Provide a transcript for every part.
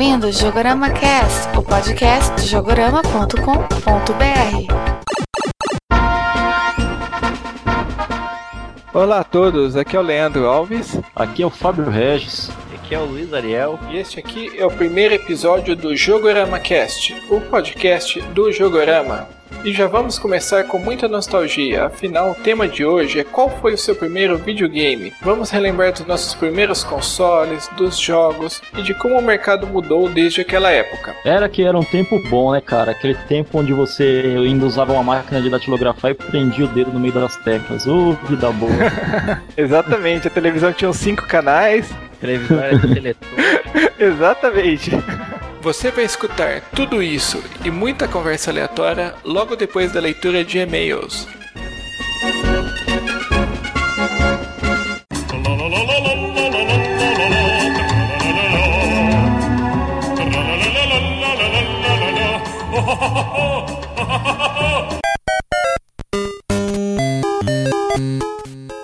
ouvindo o Jogorama Cast, o podcast de jogorama.com.br. Olá a todos, aqui é o Leandro Alves. Aqui é o Fábio Regis. Aqui é o Luiz Ariel. E este aqui é o primeiro episódio do Jogorama Cast, o podcast do Jogorama. E já vamos começar com muita nostalgia, afinal o tema de hoje é qual foi o seu primeiro videogame. Vamos relembrar dos nossos primeiros consoles, dos jogos e de como o mercado mudou desde aquela época. Era que era um tempo bom, né, cara? Aquele tempo onde você ainda usava uma máquina de datilografar e prendia o dedo no meio das teclas. Ô, oh, vida boa. Exatamente, a televisão tinha uns cinco canais. A televisão era de. Exatamente. Você vai escutar tudo isso e muita conversa aleatória logo depois da leitura de e-mails.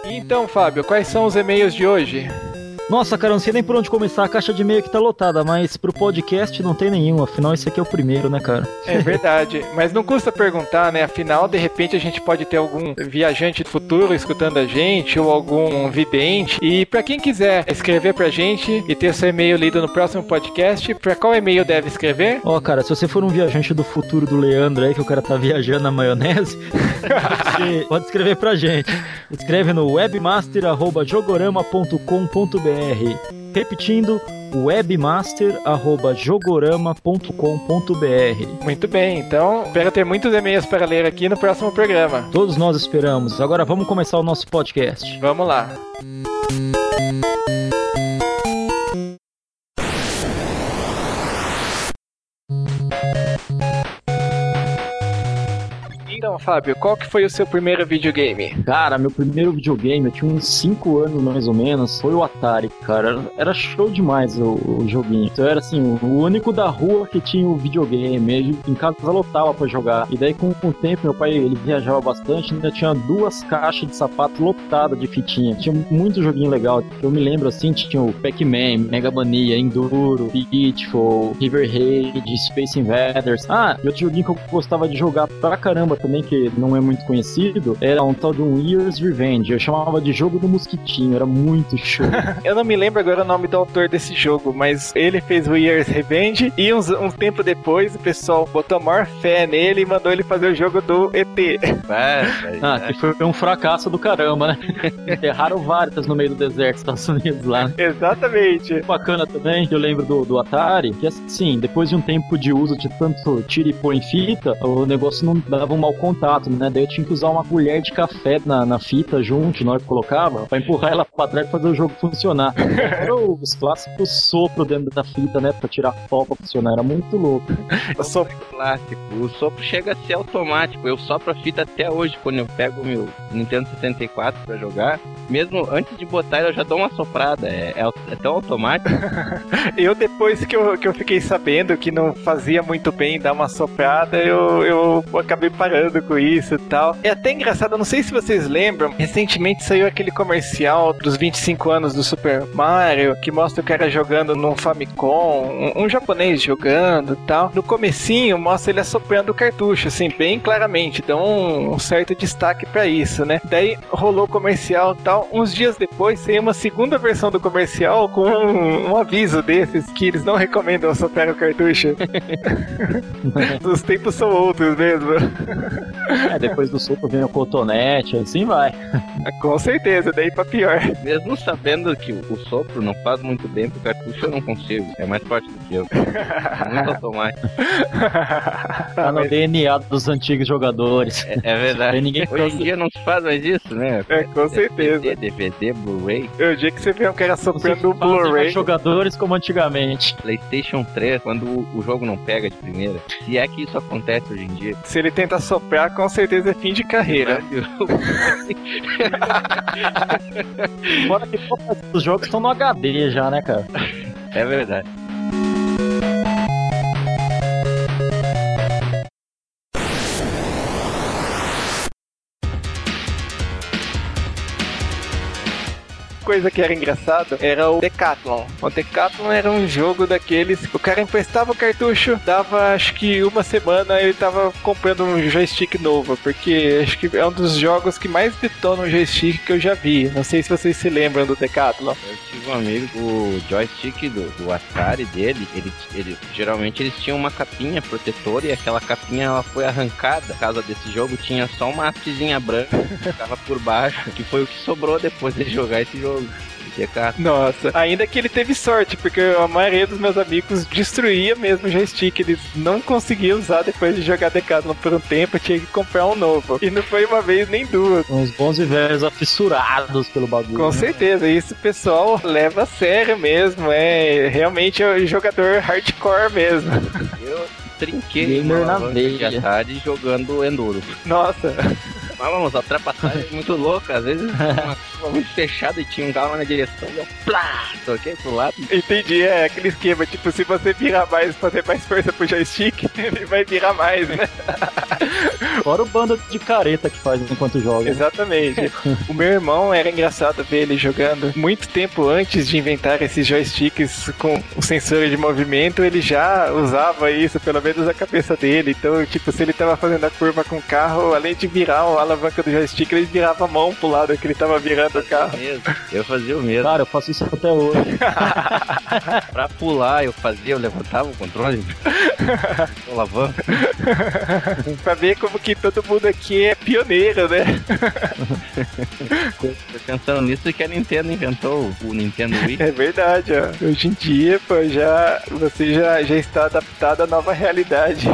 Então, Fábio, quais são os e-mails de hoje? Nossa, cara, não sei nem por onde começar. A caixa de e-mail aqui tá lotada, mas pro podcast não tem nenhum. Afinal, esse aqui é o primeiro, né, cara? É verdade. mas não custa perguntar, né? Afinal, de repente a gente pode ter algum viajante do futuro escutando a gente ou algum vidente. E para quem quiser escrever pra gente e ter seu e-mail lido no próximo podcast, pra qual e-mail deve escrever? Ó, oh, cara, se você for um viajante do futuro do Leandro aí, que o cara tá viajando na maionese, pode escrever pra gente. Escreve no webmaster.jogorama.com.br Repetindo, webmaster.jogorama.com.br. Muito bem, então espero ter muitos e-mails para ler aqui no próximo programa. Todos nós esperamos. Agora vamos começar o nosso podcast. Vamos lá. Então, Fábio, qual que foi o seu primeiro videogame? Cara, meu primeiro videogame, eu tinha uns 5 anos mais ou menos, foi o Atari, cara. Era show demais o, o joguinho. Então era assim, o único da rua que tinha o videogame. Em casa lotava pra jogar. E daí com, com o tempo, meu pai, ele viajava bastante, ainda tinha duas caixas de sapato lotadas de fitinha. Tinha muito joguinho legal. Eu me lembro assim, tinha o Pac-Man, Mega Mania, Enduro, Pitfall, River Raid, Space Invaders. Ah, e outro joguinho que eu gostava de jogar pra caramba também, que não é muito conhecido, era um tal de um Year's Revenge. Eu chamava de jogo do mosquitinho, era muito show. eu não me lembro agora o nome do autor desse jogo, mas ele fez o Year's Revenge e uns, um tempo depois o pessoal botou a maior fé nele e mandou ele fazer o jogo do ET. É, ah, que foi um fracasso do caramba, né? Enterraram várias no meio do deserto dos Estados Unidos lá. Né? Exatamente. Bacana também, que eu lembro do, do Atari, que assim, depois de um tempo de uso de tanto tira e põe fita, o negócio não dava um mau contato, né? Daí eu tinha que usar uma colher de café na, na fita junto, na hora que colocava, pra empurrar ela pra trás e fazer o jogo funcionar. Era os clássicos sopro dentro da fita, né? Pra tirar pó pra funcionar. Era muito louco. O sopro clássico. O sopro chega a ser automático. Eu sopro a fita até hoje, quando eu pego o meu Nintendo 64 pra jogar. Mesmo antes de botar, eu já dou uma soprada. É, é, é tão automático. eu, depois que eu, que eu fiquei sabendo que não fazia muito bem dar uma soprada, eu, eu acabei parando com isso e tal. É até engraçado, eu não sei se vocês lembram, recentemente saiu aquele comercial dos 25 anos do Super Mario, que mostra o cara jogando num Famicom, um, um japonês jogando e tal. No comecinho, mostra ele assoprando o cartucho, assim, bem claramente, dão um, um certo destaque para isso, né? Daí rolou o comercial e tal. Uns dias depois, saiu uma segunda versão do comercial com um, um aviso desses que eles não recomendam assoprar o cartucho. Os tempos são outros mesmo. É, depois do sopro vem o cotonete, assim vai. Com certeza, daí pra pior. Mesmo sabendo que o sopro não faz muito bem pro cartucho, eu não consigo. É mais forte do que eu. Muito automático. Tá no DNA dos antigos jogadores. É, é verdade. Ninguém Hoje em dia não se faz mais isso, né? É, com certeza. DVD, DVD Blu-ray. O dia que você vê um cara soprando o Blu-ray. jogadores como antigamente. PlayStation 3, quando o jogo não pega de primeira. Se é que isso acontece hoje em dia. Se ele tenta soprar, com certeza é fim de carreira. Fora que os jogos estão no HD já, né, cara? É verdade. Coisa que era engraçado era o Decathlon. O Decathlon era um jogo daqueles. O cara emprestava o cartucho, dava acho que uma semana ele tava comprando um joystick novo, porque acho que é um dos jogos que mais detona um joystick que eu já vi. Não sei se vocês se lembram do Decathlon. Eu tive um amigo, o joystick do, do Atari dele, ele, ele, geralmente eles tinham uma capinha protetora e aquela capinha ela foi arrancada. Por causa desse jogo tinha só uma hastezinha branca que ficava por baixo, que foi o que sobrou depois de jogar esse jogo. Decathlon. Nossa, ainda que ele teve sorte, porque a maioria dos meus amigos destruía mesmo o joystick. Eles não conseguiam usar depois de jogar Decathlon por um tempo, tinha que comprar um novo. E não foi uma vez nem duas. Uns bons e velhos afissurados pelo bagulho. Com né? certeza, isso o pessoal leva a sério mesmo. É realmente é um jogador hardcore mesmo. Eu trinquei Gamer na de veia. Atari jogando Enduro. Nossa, vamos, a ultrapassagem é muito louca. Às vezes uma curva muito fechada e tinha um carro na direção e eu plá, toquei pro lado. entendi. É aquele esquema, tipo, se você virar mais, fazer mais força pro joystick, ele vai virar mais, né? Fora o bando de careta que faz enquanto joga. Exatamente. o meu irmão era engraçado ver ele jogando muito tempo antes de inventar esses joysticks com o sensor de movimento, ele já usava isso, pelo menos na cabeça dele. Então, tipo, se ele tava fazendo a curva com o carro, além de virar a alavanca do joystick, ele virava a mão pro lado que ele tava virando o carro. Mesmo. Eu fazia o mesmo. Cara, eu faço isso até hoje. Pra pular, eu fazia, eu levantava o controle. alavanca. pra ver como que todo mundo aqui é pioneiro, né? Tô pensando nisso que a Nintendo inventou o Nintendo Wii. É verdade, ó. Hoje em dia, pô, já, você já, já está adaptado à nova realidade.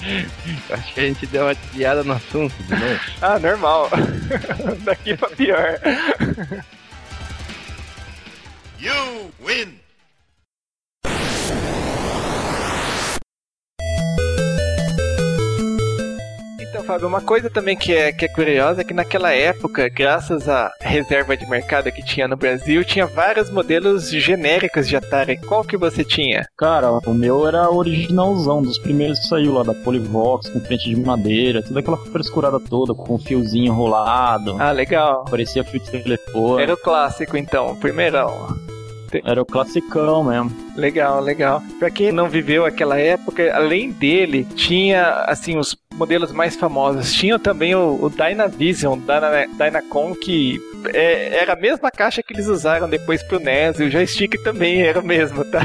Acho que a gente deu uma desviada no assunto de novo. Ah, normal. Daqui pra pior. You win! Então, Fábio, uma coisa também que é, que é curiosa é que naquela época, graças à reserva de mercado que tinha no Brasil, tinha vários modelos genéricos de Atari. Qual que você tinha? Cara, o meu era originalzão, dos primeiros que saiu lá da Polivox, com frente de madeira, toda aquela frescurada toda, com um fiozinho enrolado. Ah, legal. Parecia fio de telefone. Era o clássico, então, o primeirão. Era o classicão mesmo. Legal, legal. Pra quem não viveu aquela época, além dele, tinha, assim, os modelos mais famosos. Tinha também o, o Dynavision, Dyna, Dynacon, que é, era a mesma caixa que eles usaram depois pro NES, e o joystick também era o mesmo, tá?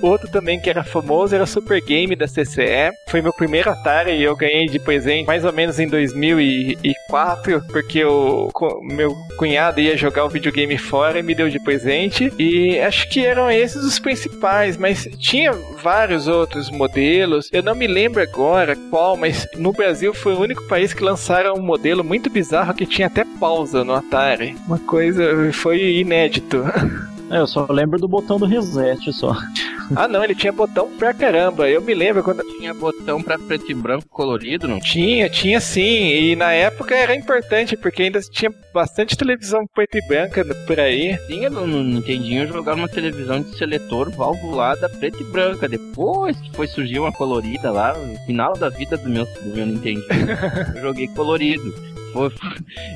Outro também que era famoso era Super Game da CCE. Foi meu primeiro Atari e eu ganhei de presente mais ou menos em 2004, porque o meu cunhado ia jogar o videogame fora e me deu de presente. E acho que eram esses os principais, mas tinha vários outros modelos. Eu não me lembro agora qual, mas no Brasil foi o único país que lançaram um modelo muito bizarro que tinha até pausa no Atari. Uma coisa foi inédito. É, eu só lembro do botão do reset só. Ah, não, ele tinha botão pra caramba. Eu me lembro quando Tinha botão pra preto e branco colorido, não tinha, tinha sim. E na época era importante, porque ainda tinha bastante televisão preto e branca por aí. tinha no, Nintendinho eu jogava uma televisão de seletor valvulada preta e branca. Depois que foi surgir uma colorida lá, no final da vida do meu, do meu Nintendinho, eu joguei colorido. Foi-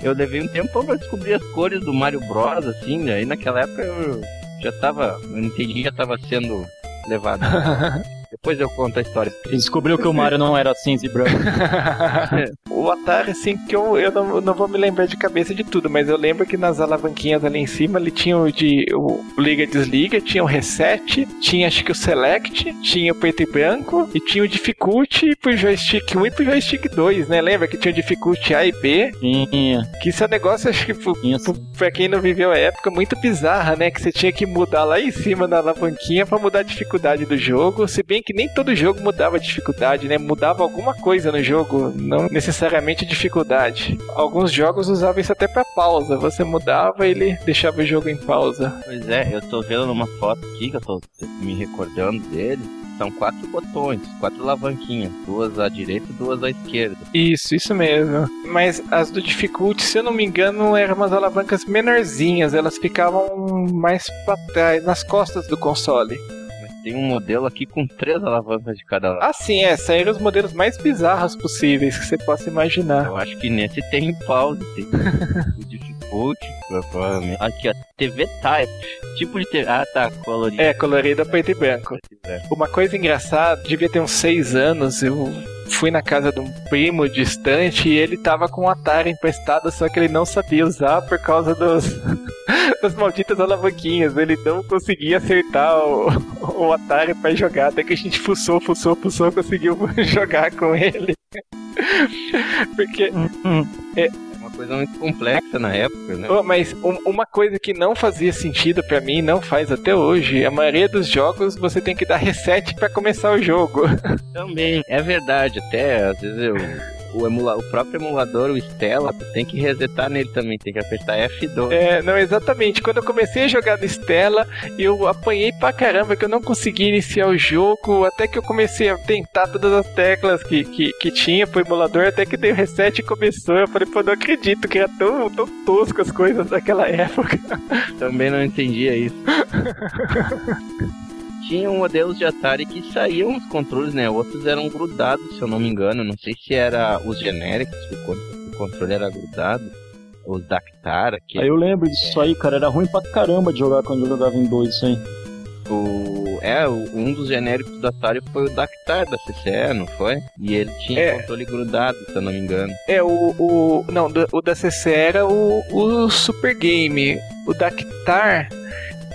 eu levei um tempo pra descobrir as cores do Mario Bros, assim, aí naquela época eu já tava. O Nintendinho já tava sendo levado. Depois eu conto a história. Ele descobriu que o Mario não era cinza e branco. o Atari, assim, que eu, eu não, não vou me lembrar de cabeça de tudo, mas eu lembro que nas alavanquinhas ali em cima ele tinha o de o liga desliga, tinha o reset, tinha acho que o select, tinha o preto e branco e tinha o difficulty pro joystick 1 e pro joystick 2, né? Lembra que tinha o difficulty A e B? Tinha. Que isso é um negócio, acho que pro, pro- pra quem não viveu a época, muito bizarra, né? Que você tinha que mudar lá em cima da alavanquinha pra mudar a dificuldade do jogo. Se bem que nem todo jogo mudava a dificuldade, né? Mudava alguma coisa no jogo, não necessariamente a dificuldade. Alguns jogos usavam isso até pra pausa. Você mudava e ele deixava o jogo em pausa. Pois é, eu tô vendo numa foto aqui que eu tô me recordando dele. São quatro botões, quatro alavanquinhas, duas à direita e duas à esquerda. Isso, isso mesmo. Mas as do Difficulty, se eu não me engano, eram umas alavancas menorzinhas. Elas ficavam mais pra trás, nas costas do console. Tem um modelo aqui com três alavancas de cada lado. Ah, sim, é. Saíram os modelos mais bizarros possíveis que você possa imaginar. Eu acho que nesse tem pause, tem o difficulty Cult, provavelmente. Aqui, ó, TV Type. Tipo de TV. Ah, tá, colorido. É, colorido preto e branco. Uma coisa engraçada, devia ter uns seis anos, eu fui na casa de um primo distante e ele tava com um Atari emprestado, só que ele não sabia usar por causa dos das malditas alavanquinhas. Ele não conseguia acertar o, o Atari para jogar, até que a gente fuçou, fuçou, fuçou, conseguiu jogar com ele. Porque É uma coisa muito complexa na época, né? Oh, mas um- uma coisa que não fazia sentido pra mim, não faz até hoje, a maioria dos jogos você tem que dar reset pra começar o jogo. Também, é verdade. Até, às vezes, eu, o, emula, o próprio emulador, o Stella, tem que resetar nele também. Tem que apertar F2. É, não, exatamente. Quando eu comecei a jogar no Stella, eu apanhei pra caramba que eu não conseguia iniciar o jogo, até que eu comecei a tentar todas as teclas que, que, que tinha pro emulador, até que dei o reset e começou. Eu falei, pô, não acredito que era tão, tão tosco as coisas daquela época. Também não entendia isso. Tinham modelos de Atari que saíam os controles, né? Outros eram grudados, se eu não me engano. Não sei se era os genéricos que o con- o controle era grudado. Os Dactara, que Aí eu lembro disso aí, cara. Era ruim pra caramba de jogar quando eu jogava em dois, isso aí. o... É, o- um dos genéricos do Atari foi o Dactar da CCE, não foi? E ele tinha É. controle grudado, se eu não me engano. É, o. o não, do- o da CC era o, o Super Game. O Dactar,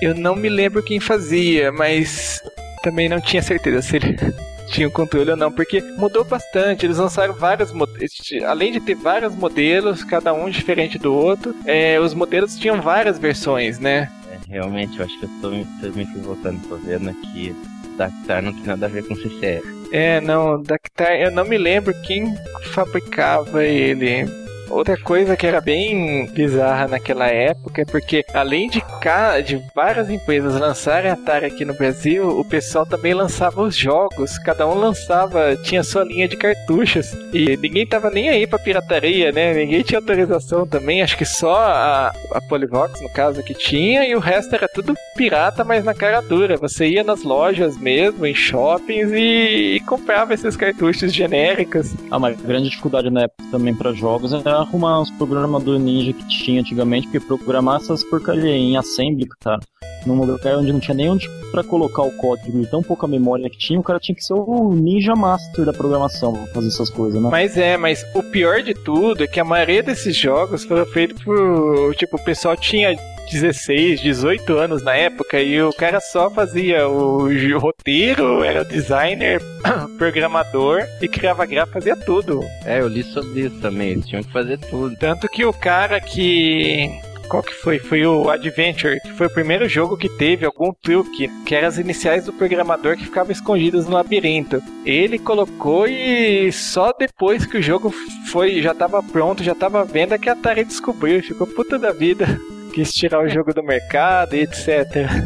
eu não me lembro quem fazia, mas também não tinha certeza se ele tinha o controle ou não, porque mudou bastante. Eles lançaram vários modelos, além de ter vários modelos, cada um diferente do outro, é, os modelos tinham várias versões, né? É, realmente, eu acho que eu tô me, tô me equivocando. Tô vendo aqui. Dactar não tem nada a ver com CCE. É, não, Dactar, eu não me lembro quem fabricava ele. Outra coisa que era bem bizarra naquela época é porque, além de, ca- de várias empresas lançarem Atari aqui no Brasil, o pessoal também lançava os jogos. Cada um lançava, tinha sua linha de cartuchos. E ninguém tava nem aí pra pirataria, né? Ninguém tinha autorização também. Acho que só a, a Polyvox, no caso, que tinha, e o resto era tudo pirata, mas na cara dura. Você ia nas lojas mesmo, em shoppings, e, e comprava esses cartuchos genéricos. Ah, a grande dificuldade na época também pra jogos era arrumar os programadores ninja que tinha antigamente, porque programar essas porcaria em assembly, cara, num lugar onde não tinha nem onde pra colocar o código e tão pouca memória que tinha, o cara tinha que ser o ninja master da programação pra fazer essas coisas, né? Mas é, mas o pior de tudo é que a maioria desses jogos foram feitos por. Tipo, o pessoal tinha 16, 18 anos na época e o cara só fazia o roteiro, era designer, programador e criava gráfico, fazia tudo. É, eu li sobre isso também. Eles tinham que fazer tudo. Tanto que o cara que. Qual que foi? Foi o Adventure, que foi o primeiro jogo que teve algum truque, que eram as iniciais do programador que ficavam escondidas no labirinto. Ele colocou e só depois que o jogo foi, já tava pronto, já tava à venda, que a Atari descobriu, ficou puta da vida. Quis tirar o jogo do mercado e etc.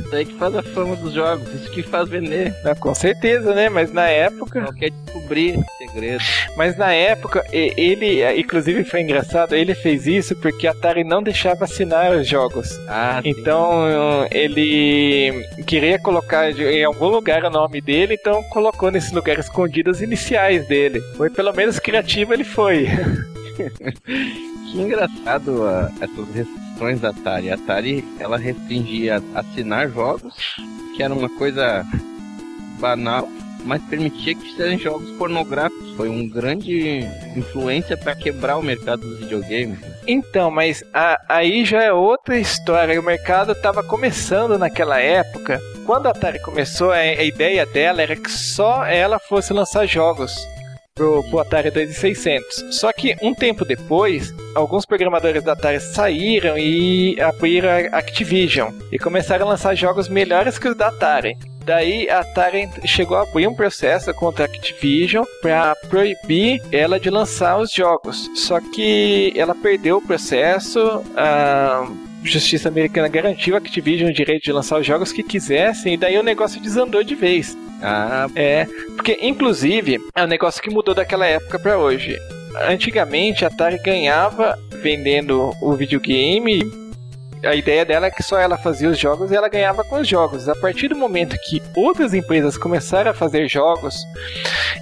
Isso aí que faz a fama dos jogos. Isso que faz vender. Não, com certeza, né? Mas na época. Só quer descobrir segredo. Mas na época, ele, inclusive foi engraçado, ele fez isso porque a Atari não deixava assinar os jogos. Ah, sim. Então ele queria colocar em algum lugar o nome dele, então colocou nesse lugar escondido as iniciais dele. Foi pelo menos criativo ele foi. Que engraçado ah, essas restrições da Atari. A Atari, ela restringia assinar jogos, que era uma coisa banal, mas permitia que fizessem jogos pornográficos. Foi um grande influência para quebrar o mercado dos videogames. Então, mas a- aí já é outra história. O mercado estava começando naquela época. Quando a Atari começou, a, a ideia dela era que só ela fosse lançar jogos pro, pro Atari 2600. Só que um tempo depois, alguns programadores da Atari saíram e abriram a Activision e começaram a lançar jogos melhores que os da Atari. Daí a Atari chegou a abrir um processo contra a Activision para proibir ela de lançar os jogos. Só que ela perdeu o processo. A Justiça Americana garantiu a Activision o direito de lançar os jogos que quisessem, e daí o negócio desandou de vez. Ah, É, porque inclusive é um negócio que mudou daquela época pra hoje. Antigamente a Atari ganhava vendendo o videogame a ideia dela é que só ela fazia os jogos e ela ganhava com os jogos. A partir do momento que outras empresas começaram a fazer jogos,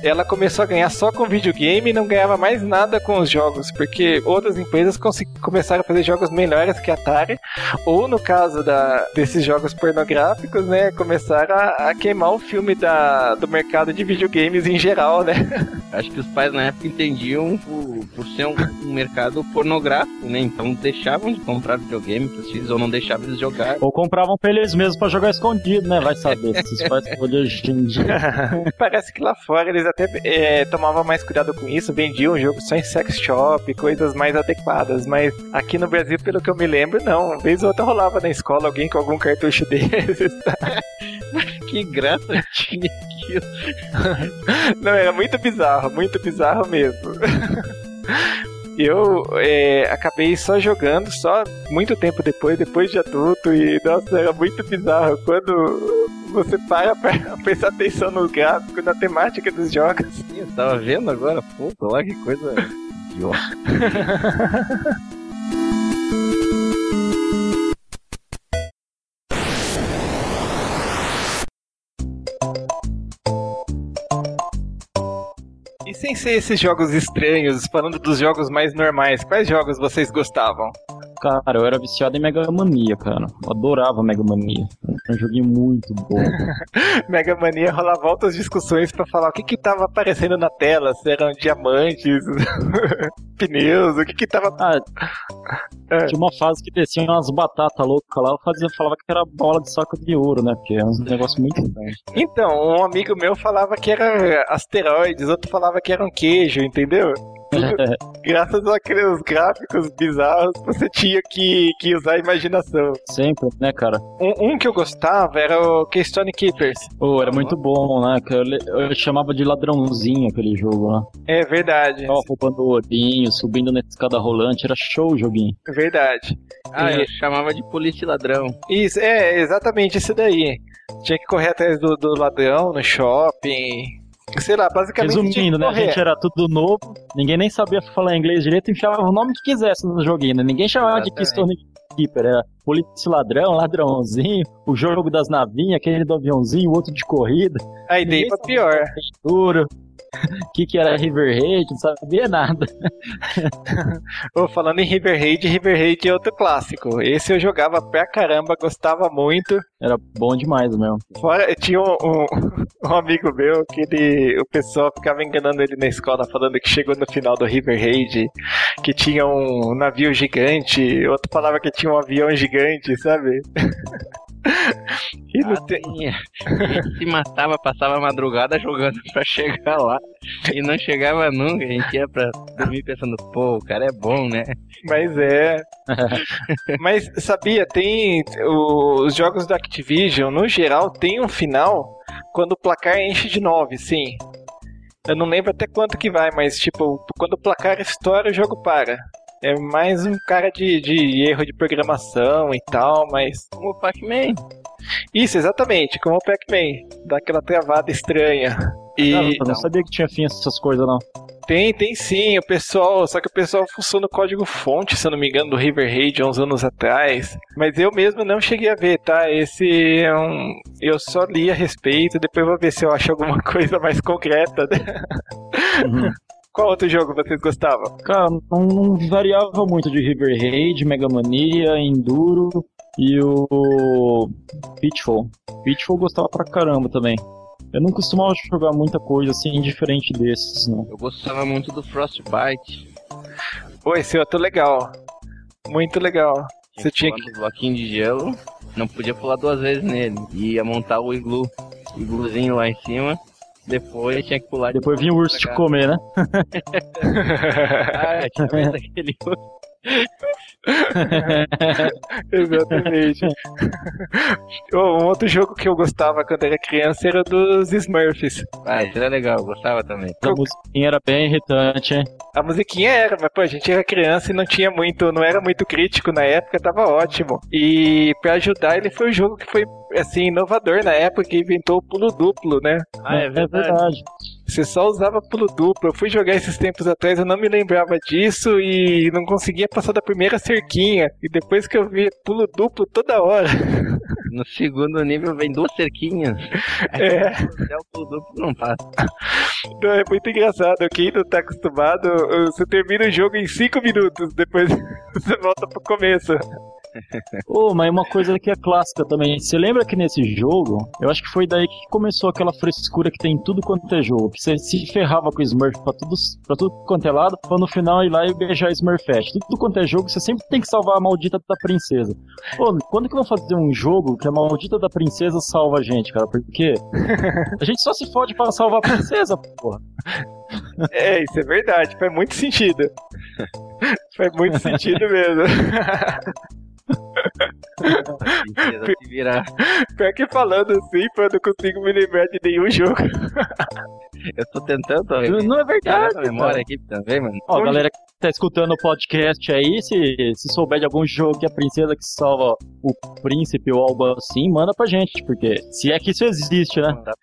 ela começou a ganhar só com videogame e não ganhava mais nada com os jogos, porque outras empresas começaram a fazer jogos melhores que a Atari, ou no caso da, desses jogos pornográficos, né, começaram a, a queimar o filme da, do mercado de videogames em geral, né? Acho que os pais na época entendiam por, por ser um, um mercado pornográfico, né? Então deixavam de comprar videogame filhos ou não deixavam eles jogar. Ou compravam pra eles mesmos pra jogar escondido, né? Vai saber se os pais hoje em dia. Parece que lá fora eles até é, tomavam mais cuidado com isso, vendiam o jogo só em sex shop, coisas mais adequadas, mas aqui no Brasil, pelo que eu me lembro, não. Uma vez ou outra rolava na escola alguém com algum cartucho desses. que graça tinha aquilo. Não, era muito bizarro, muito bizarro mesmo. Eu é, acabei só jogando, só muito tempo depois, depois de adulto, e nossa, era muito bizarro. Quando você para pra prestar atenção no gráfico, na temática dos jogos. Eu tava vendo agora, pô, lá que coisa idiota. E sem ser esses jogos estranhos, falando dos jogos mais normais, quais jogos vocês gostavam? Cara, eu era viciado em Mega Mania, cara. Eu adorava Mega Mania. É um joguinho muito bom. Mega Mania rolava altas discussões para falar o que que tava aparecendo na tela, se eram diamantes, pneus, o que que tava... Ah, é. Tinha uma fase que descia umas batatas loucas lá, eu fazia, falava que era bola de saco de ouro, né? Porque é um negócio muito estranho. Então, um amigo meu falava que era asteroides, outro falava que era um queijo, entendeu? graças àqueles gráficos bizarros, você tinha que, que usar a imaginação. Sempre, né, cara? Um, um que eu gostava era o Keystone Keepers. Oh, era muito bom, né? Eu, eu chamava de ladrãozinho aquele jogo lá. É verdade. Tava roubando ourinho, subindo na escada rolante, era show o joguinho. Verdade. Ah, eu chamava de polícia ladrão. Isso, é, exatamente isso daí. Tinha que correr atrás do, do ladrão no shopping. Sei lá, basicamente. Resumindo, né? A gente era tudo novo, ninguém nem sabia falar inglês direito e enfiava o nome que quisesse no joguinho, né? Ninguém chamava Exatamente. de Keystone Keeper, era polícia ladrão, ladrãozinho, o jogo das navinhas, aquele do aviãozinho, o outro de corrida. A ideia foi pior. Duro. O que, que era River Raid, não sabia nada. oh, falando em River Raid, River Raid é outro clássico. Esse eu jogava pra caramba, gostava muito. Era bom demais mesmo. Fora, tinha um, um, um, amigo meu que ele, o pessoal ficava enganando ele na escola, falando que chegou no final do River Raid, que tinha um navio gigante, outro falava que tinha um avião gigante, sabe? E não ah, tem... se matava, passava a madrugada jogando pra chegar lá. E não chegava nunca. A gente ia pra dormir pensando, pô, o cara é bom, né? Mas é. Mas sabia, tem. Os jogos da Activision, no geral, tem um final quando o placar enche de 9, sim. Eu não lembro até quanto que vai, mas tipo, quando o placar estoura, o jogo para. É mais um cara de, de erro de programação e tal, mas. Como o Pac-Man. Isso, exatamente, como o Pac-Man. Dá aquela travada estranha. E... Não, eu não, não sabia que tinha fim essas coisas, não. Tem, tem sim, o pessoal, só que o pessoal funciona no código fonte, se eu não me engano, do River Raid há uns anos atrás. Mas eu mesmo não cheguei a ver, tá? Esse é um. Eu só li a respeito, depois vou ver se eu acho alguma coisa mais concreta. Uhum. Qual outro jogo vocês gostavam? Cara, não, não variava muito de River Raid, Mega Mania, Enduro e o Pitfall. Pitfall gostava pra caramba também. Eu não costumava jogar muita coisa assim diferente desses, não. Eu gostava muito do Frostbite. Pô, esse outro legal. Muito legal. Você tinha que. bloquinho de gelo, não podia pular duas vezes nele. E ia montar o iglu. O igluzinho lá em cima. Depois tinha que pular. Depois vinha o urso te comer, né? ah, tinha aquele urso. Exatamente. um outro jogo que eu gostava quando era criança era dos Smurfs. Ah, isso era legal, eu gostava também. A musiquinha era bem irritante, hein? A musiquinha era, mas pô, a gente era criança e não tinha muito, não era muito crítico na época, tava ótimo. E para ajudar, ele foi o jogo que foi assim, inovador na época que inventou o pulo duplo, né? Ah, é verdade. É verdade. Você só usava pulo duplo. Eu fui jogar esses tempos atrás, eu não me lembrava disso e não conseguia passar da primeira cerquinha. E depois que eu vi pulo duplo toda hora. No segundo nível vem duas cerquinhas. É. Até o pulo duplo não passa. Não, é muito engraçado. Quem não tá acostumado, você termina o jogo em 5 minutos, depois você volta pro começo. Ô, mas uma coisa que é clássica também. Você lembra que nesse jogo, eu acho que foi daí que começou aquela frescura que tem em tudo quanto é jogo. Que você se ferrava com o Smurf pra tudo, pra tudo quanto é lado, pra no final ir lá e beijar Smurfette. Tudo quanto é jogo, você sempre tem que salvar a maldita da princesa. Quando que vão fazer um jogo que a maldita da princesa salva a gente, cara? Porque a gente só se fode pra salvar a princesa, porra. É, isso é verdade. Faz muito sentido. Faz muito sentido mesmo. Pior que falando assim, eu não consigo me lembrar de nenhum jogo. Eu tô tentando tô Não é verdade. a memória aqui também, mano. Ó, galera que tá escutando o podcast aí, se, se souber de algum jogo que a princesa que salva o príncipe ou algo assim, manda pra gente, porque se é que isso existe, né? Não.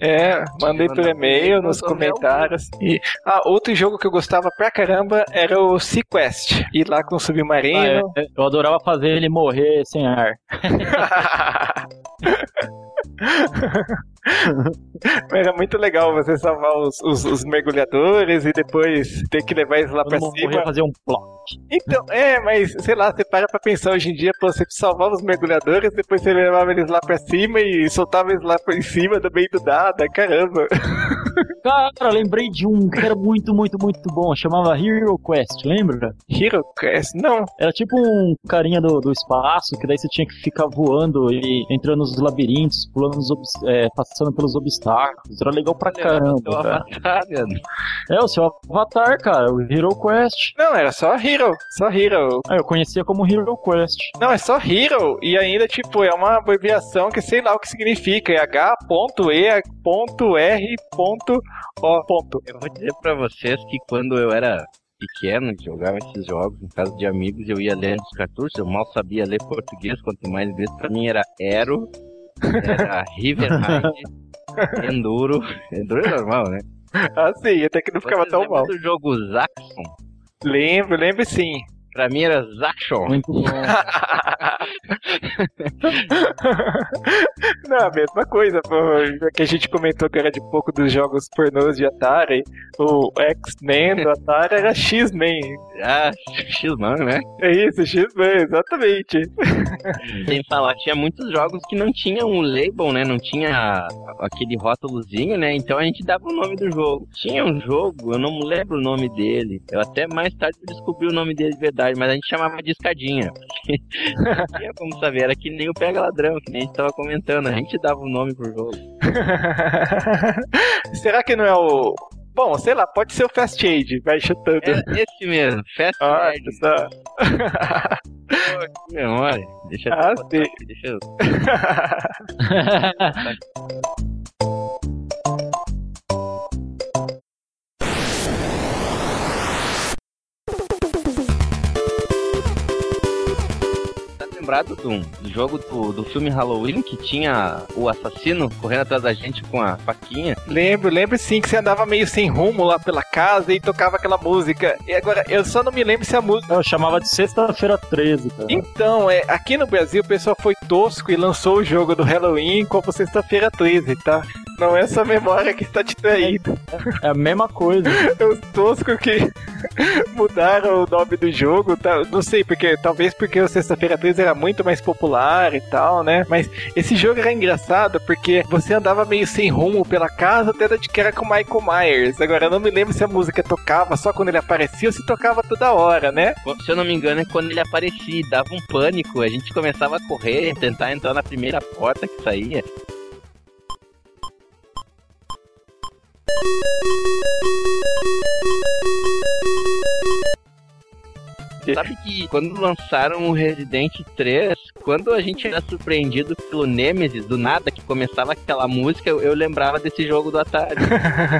É, mandei por e-mail, nos comentários. E, ah, outro jogo que eu gostava pra caramba era o Sequest. Ir lá com o Ah, submarino. eu, eu adorava fazer ele morrer sem ar. Era muito legal você salvar os, os- os mergulhadores e depois ter que levar eles lá pra Quando cima. fazer um plot. Então, é, mas sei lá, você para pra pensar hoje em dia, pô, você salvava os mergulhadores, depois você levava eles lá pra cima e soltava eles lá por cima do meio do nada, caramba. Cara, lembrei de um que era muito, muito, muito bom. Chamava Hero Quest, lembra? Hero Quest? Não. Era tipo um carinha do, do espaço, que daí você tinha que ficar voando e entrando nos labirintos, pulando nos é, passando pelos obstáculos. Era legal pra caramba, cara. avatar, mano. É o seu avatar, cara, o Hero Quest. Não, era só Hero. Só Hero. Ah, eu conhecia como Hero Quest. Não, é só Hero. E ainda, tipo, é uma abreviação que sei lá o que significa. É H.E.R.O. ponto. Eu vou dizer pra vocês que quando eu era pequeno e jogava esses jogos em casa de amigos, eu ia lendo os cartuchos, eu mal sabia ler português, quanto mais inglês. Pra mim era Aero, era Enduro. Enduro é normal, né? Ah, sim, até que não ficava Vocês tão mal. do jogo Zaxxon? Lembro, lembro sim. Pra mim era Zaxxon. Muito bom. Não, a mesma coisa, pô. Já que a gente comentou que era de pouco dos jogos pornôs de Atari, o X-Men do Atari era X-Men. Ah, X-Man, né? É isso, X-Men, exatamente. Sem falar, tinha muitos jogos que não tinham um label, né? Não tinha aquele rótulozinho, né? Então a gente dava o nome do jogo. Tinha um jogo, eu não lembro o nome dele. Eu até mais tarde descobri o nome dele de verdade, mas a gente chamava de escadinha. não tinha como saber, era que nem o Pega Ladrão, que nem a gente tava comentando. A gente dava o nome pro jogo. Será que não é o. Bom, sei lá, pode ser o Fast Aid, vai chutando. É esse mesmo, Fast Ah. Pô, que memória. Deixa eu Ah, sim. deixa eu lembrado do, do jogo do, do filme Halloween que tinha o assassino correndo atrás da gente com a faquinha? lembro, lembro sim que você andava meio sem rumo lá pela casa e tocava aquela música. E agora, eu só não me lembro se a música. Eu chamava de Sexta-feira 13, cara. Então, é, aqui no Brasil o pessoal foi tosco e lançou o jogo do Halloween como sexta-feira 13, tá? Não é essa memória que está te traindo. É a mesma coisa. É os toscos que mudaram o nome do jogo, tá? Não sei, porque talvez porque o Sexta-feira 13 era muito mais popular e tal, né? Mas esse jogo era engraçado porque você andava meio sem rumo pela casa até de que era com o Michael Myers. Agora eu não me lembro se a música tocava só quando ele aparecia ou se tocava toda hora, né? Se eu não me engano, é quando ele aparecia, e dava um pânico. A gente começava a correr, tentar entrar na primeira porta que saía. Sabe que quando lançaram o Resident 3, quando a gente era surpreendido pelo Nemesis, do nada, que começava aquela música, eu, eu lembrava desse jogo do Atari.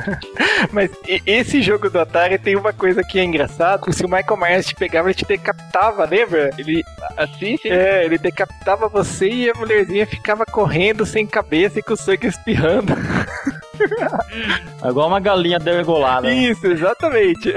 Mas esse jogo do Atari tem uma coisa que é engraçada, se o Michael Myers te pegava, ele te decapitava, lembra? Ele, Assim, sim. é, ele decapitava você e a mulherzinha ficava correndo sem cabeça e com sangue espirrando. É igual uma galinha degolada. né? Isso, exatamente.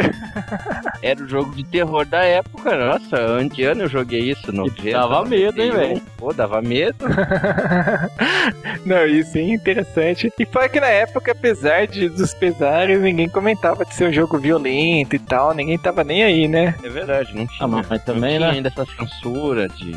Era o jogo de terror da época, nossa, ante ano eu joguei isso no dava medo, hein, velho? Pô, dava medo. Não, isso é interessante. E foi que na época, apesar de, dos pesares, ninguém comentava de ser um jogo violento e tal, ninguém tava nem aí, né? É verdade, não tinha. Ah, mas, mas também, não tinha né? ainda essa censura de,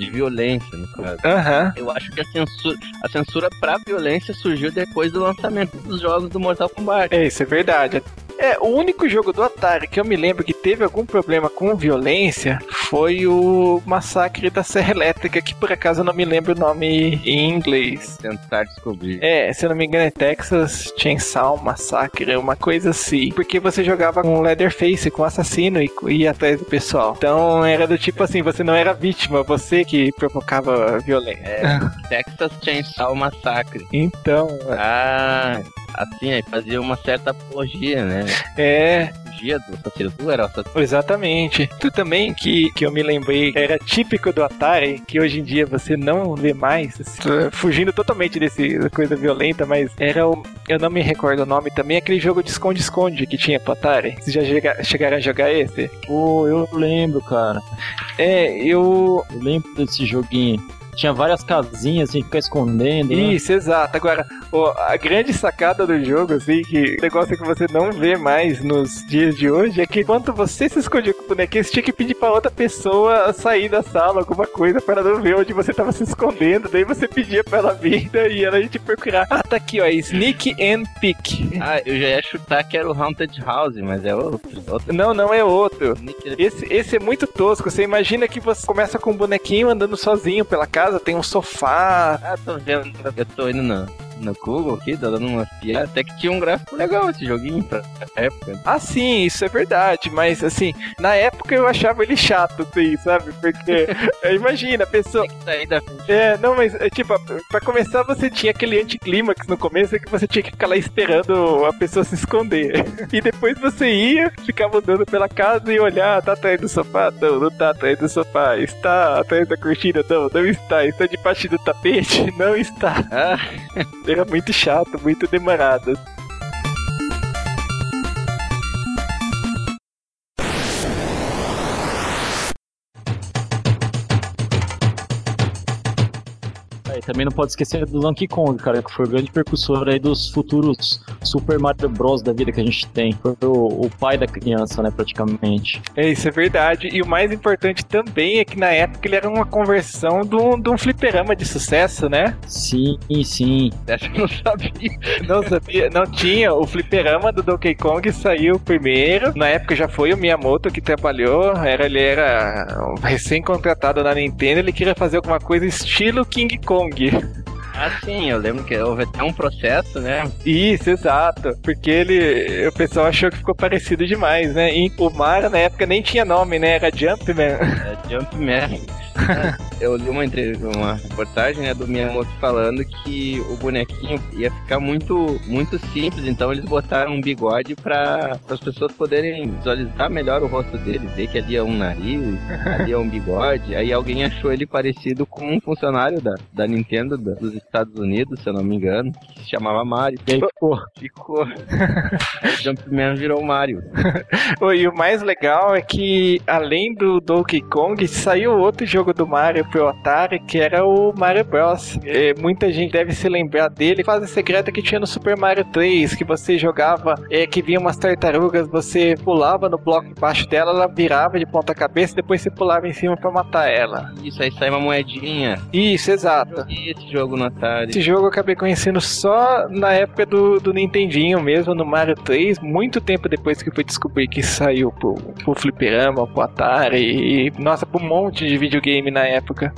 de violência, no caso. Aham. Eu acho que a censura, a censura pra violência surgiu depois do lançamento dos jogos do Mortal Kombat. É, isso é verdade. É, o único jogo do Atari que eu me lembro que teve algum problema com violência foi o Massacre da Serra Elétrica, que por acaso eu não me lembro o nome em inglês. Tentar descobrir. É, se eu não me engano é Texas Chainsaw Massacre, uma coisa assim. Porque você jogava com Leatherface, com assassino e ia atrás do pessoal. Então era do tipo assim, você não era vítima, você que provocava violência. É, Texas Chainsaw Massacre. Então, Ah, assim, aí fazia uma certa apologia, né? é, Fugia do. Tu era o assassino. Exatamente. Tu também que, que eu me lembrei era típico do Atari, que hoje em dia você não vê mais, assim, fugindo totalmente desse coisa violenta, mas era o. Eu não me recordo o nome também, aquele jogo de esconde-esconde que tinha pro Atari. Vocês já chega- chegaram a jogar esse? Pô, eu lembro, cara. É, eu. Eu lembro desse joguinho. Tinha várias casinhas, assim, ficar escondendo. né? Isso, exato. Agora, ó, a grande sacada do jogo, assim, que o negócio que você não vê mais nos dias de hoje é que quando você se escondia com o bonequinho, você tinha que pedir pra outra pessoa sair da sala, alguma coisa, para ela não ver onde você tava se escondendo. Daí você pedia pra ela vir e ela ia te procurar. Ah, tá aqui, ó, Sneak and Peek. Ah, eu já ia chutar que era o Haunted House, mas é outro. outro. Não, não é outro. Esse, esse é muito tosco. Você imagina que você começa com um bonequinho andando sozinho pela casa, tem um sofá, Ah, tô vendo. Eu tô indo no, no Google aqui, tô dando uma piada. Até que tinha um gráfico legal esse joguinho pra época. Ah, sim, isso é verdade, mas assim, na época eu achava ele chato, assim, sabe? Porque, é, imagina, a pessoa. É, não, mas, é, tipo, pra começar você tinha aquele anticlímax no começo que você tinha que ficar lá esperando a pessoa se esconder. E depois você ia, ficava andando pela casa e olhar, tá atrás do sofá? Não, não tá atrás do sofá. Está atrás da cortina? Não, não está. Está debaixo do tapete? Não está. Ah, Era muito chato, muito demorado. E também não pode esquecer do Donkey Kong, cara, que foi o grande percussor aí dos futuros Super Mario Bros. da vida que a gente tem. Foi o, o pai da criança, né, praticamente. É, isso é verdade. E o mais importante também é que na época ele era uma conversão de um, de um fliperama de sucesso, né? Sim, sim. acho que não sabia. Não sabia, não tinha. O fliperama do Donkey Kong saiu primeiro. Na época já foi o Miyamoto que trabalhou. Era, ele era recém-contratado na Nintendo. Ele queria fazer alguma coisa estilo King Kong. Long ah, sim, eu lembro que houve até um processo, né? Isso, exato. Porque ele. O pessoal achou que ficou parecido demais, né? E o Mario na época nem tinha nome, né? Era Jumpman. É Jumpman. Eu li uma, uma reportagem né, do Miyamoto falando que o bonequinho ia ficar muito, muito simples, então eles botaram um bigode para as pessoas poderem visualizar melhor o rosto dele, ver que ali é um nariz, ali é um bigode. Aí alguém achou ele parecido com um funcionário da, da Nintendo dos Estados Unidos, se eu não me engano, que se chamava Mario. E aí ficou. Ficou. Jumpman virou Mario. E o mais legal é que, além do Donkey Kong, saiu outro jogo do Mario pro Atari, que era o Mario Bros. É, muita gente deve se lembrar dele. Fase secreta que tinha no Super Mario 3, que você jogava, é, que vinha umas tartarugas, você pulava no bloco embaixo dela, ela virava de ponta cabeça, depois você pulava em cima pra matar ela. Isso aí sai uma moedinha. Isso, exato. Esse jogo no Esse jogo eu acabei conhecendo só na época do, do Nintendinho mesmo, no Mario 3, muito tempo depois que eu fui descobrir que saiu pro, pro Fliperama, pro Atari e, nossa, pro um monte de videogame na época.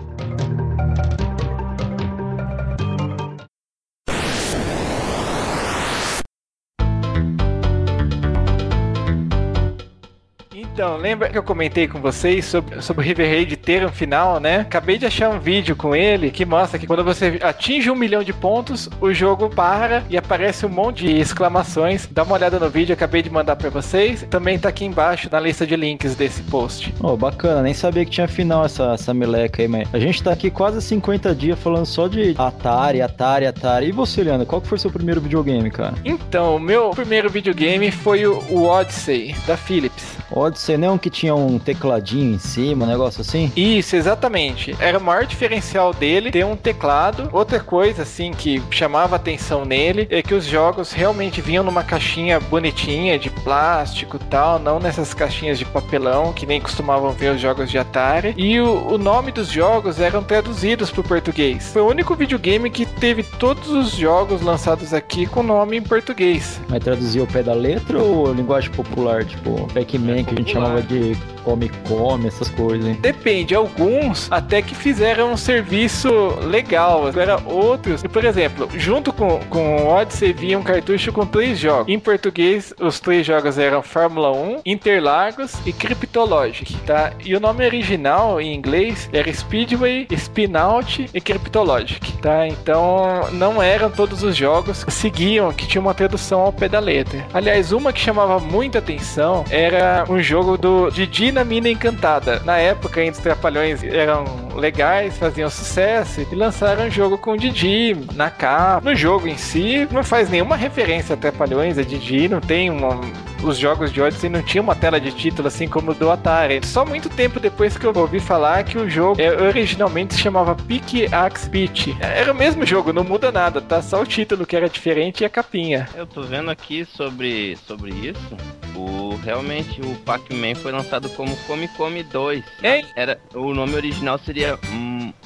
Então, lembra que eu comentei com vocês sobre, sobre o River Raid ter um final, né? Acabei de achar um vídeo com ele que mostra que quando você atinge um milhão de pontos, o jogo para e aparece um monte de exclamações. Dá uma olhada no vídeo, acabei de mandar para vocês. Também tá aqui embaixo na lista de links desse post. Oh, bacana, nem sabia que tinha final essa, essa meleca aí, mas a gente tá aqui quase 50 dias falando só de Atari, Atari, Atari. E você, Leandro, qual que foi seu primeiro videogame, cara? Então, o meu primeiro videogame foi o, o Odyssey, da Philips. Odyssey não é um que tinha um tecladinho em cima, um negócio assim? Isso, exatamente. Era o maior diferencial dele ter um teclado. Outra coisa, assim, que chamava atenção nele é que os jogos realmente vinham numa caixinha bonitinha, de plástico tal, não nessas caixinhas de papelão que nem costumavam ver os jogos de Atari. E o, o nome dos jogos eram traduzidos para o português. Foi o único videogame que teve todos os jogos lançados aqui com nome em português. Mas traduzia o pé da letra ou linguagem popular, tipo Pac-Man, que a gente chamava de come-come, essas coisas, hein? Depende, alguns até que fizeram um serviço legal. Agora, outros, por exemplo, junto com, com o Odyssey vinha um cartucho com três jogos. Em português, os três jogos eram Fórmula 1, Interlagos e Cryptologic, tá? E o nome original em inglês era Speedway, Spinout e Cryptologic, tá? Então, não eram todos os jogos que seguiam, que tinha uma tradução ao pé da letra. Aliás, uma que chamava muita atenção era um jogo do Didi na Mina Encantada. Na época, ainda os Trapalhões eram legais, faziam sucesso e lançaram um jogo com o Didi na capa. No jogo em si, não faz nenhuma referência a Trapalhões, a Didi, não tem uma os jogos de Odyssey não tinham uma tela de título assim como o do Atari. Só muito tempo depois que eu ouvi falar que o jogo é, originalmente se chamava Pick Axe Beach. Era o mesmo jogo, não muda nada, tá? Só o título que era diferente e a capinha. Eu tô vendo aqui sobre, sobre isso. O, realmente o Pac-Man foi lançado como Come Come 2. É? Era, o nome original seria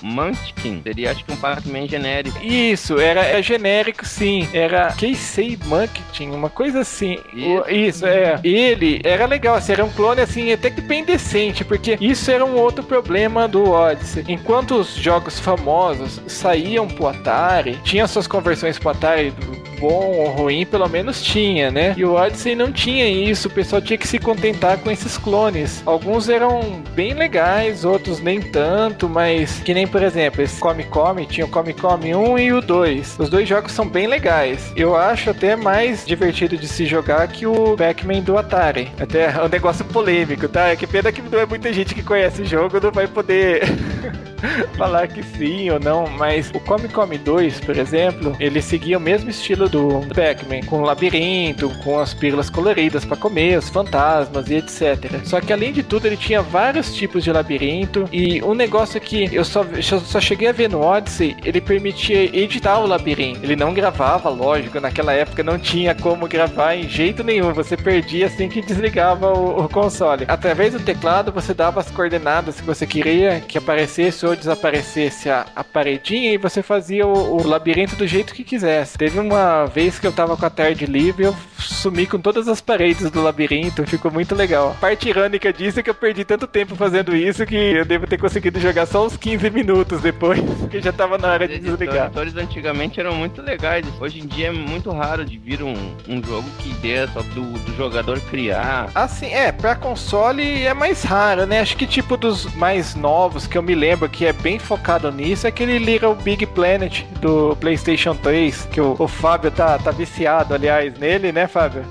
Munchkin. Seria acho que um Pac-Man genérico. Isso, era, era genérico sim. Era Keisei Munchkin, uma coisa assim. Isso. O- isso, é. Ele era legal, assim, era um clone assim, até que bem decente, porque isso era um outro problema do Odyssey. Enquanto os jogos famosos saíam pro Atari, tinha suas conversões pro Atari bom ou ruim, pelo menos tinha, né? E o Odyssey não tinha isso, o pessoal tinha que se contentar com esses clones. Alguns eram bem legais, outros nem tanto, mas que nem, por exemplo, esse Come Come, tinha o Come Come 1 e o 2. Os dois jogos são bem legais. Eu acho até mais divertido de se jogar que o Pac-Man do Atari. Até é um negócio polêmico, tá? É que pena que não é muita gente que conhece o jogo, não vai poder falar que sim ou não, mas o Come Come 2, por exemplo, ele seguia o mesmo estilo do Pac-Man, com o labirinto, com as pílulas coloridas para comer, os fantasmas e etc. Só que além de tudo, ele tinha vários tipos de labirinto e um negócio que eu só, só cheguei a ver no Odyssey, ele permitia editar o labirinto. Ele não gravava, lógico, naquela época não tinha como gravar em jeito nenhum, você perdia assim que desligava o, o console. Através do teclado, você dava as coordenadas que você queria que aparecesse ou desaparecesse a, a paredinha e você fazia o, o labirinto do jeito que quisesse. Teve uma vez que eu tava com a tarde livre, eu sumi com todas as paredes do labirinto, ficou muito legal. A parte irônica disso é que eu perdi tanto tempo fazendo isso que eu devo ter conseguido jogar só uns 15 minutos depois, porque já tava na hora de Os desligar. editores antigamente eram muito legais. Hoje em dia é muito raro de vir um, um jogo que dê só do, do jogador criar. Assim, é, pra console é mais raro, né? Acho que tipo dos mais novos que eu me lembro que é bem focado nisso é aquele Little Big Planet do PlayStation 3, que o, o Fábio tá, tá viciado, aliás, nele, né, Fábio?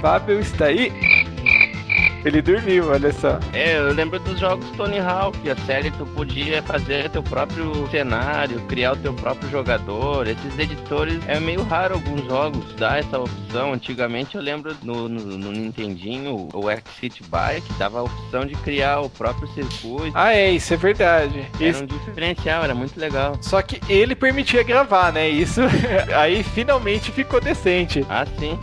Fábio está aí? Ele dormiu, olha só. É, eu lembro dos jogos Tony Hawk, a série tu podia fazer teu próprio cenário, criar o teu próprio jogador. Esses editores é meio raro alguns jogos dar essa opção. Antigamente eu lembro no, no, no Nintendinho, o X-City Bike dava a opção de criar o próprio circuito. Ah, é, isso é verdade. Era Isso- um diferencial, era muito legal. Só que ele permitia gravar, né? Isso aí finalmente ficou decente. Ah, sim.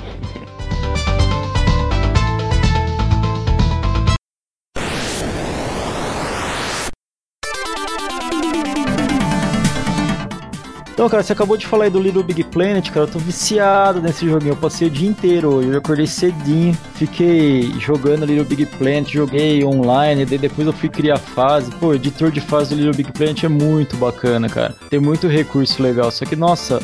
Então, cara, você acabou de falar aí do Little Big Planet, cara. Eu tô viciado nesse joguinho. Eu passei o dia inteiro hoje. Eu acordei cedinho, fiquei jogando Little Big Planet, joguei online, daí depois eu fui criar fase. Pô, editor de fase do Little Big Planet é muito bacana, cara. Tem muito recurso legal. Só que, nossa,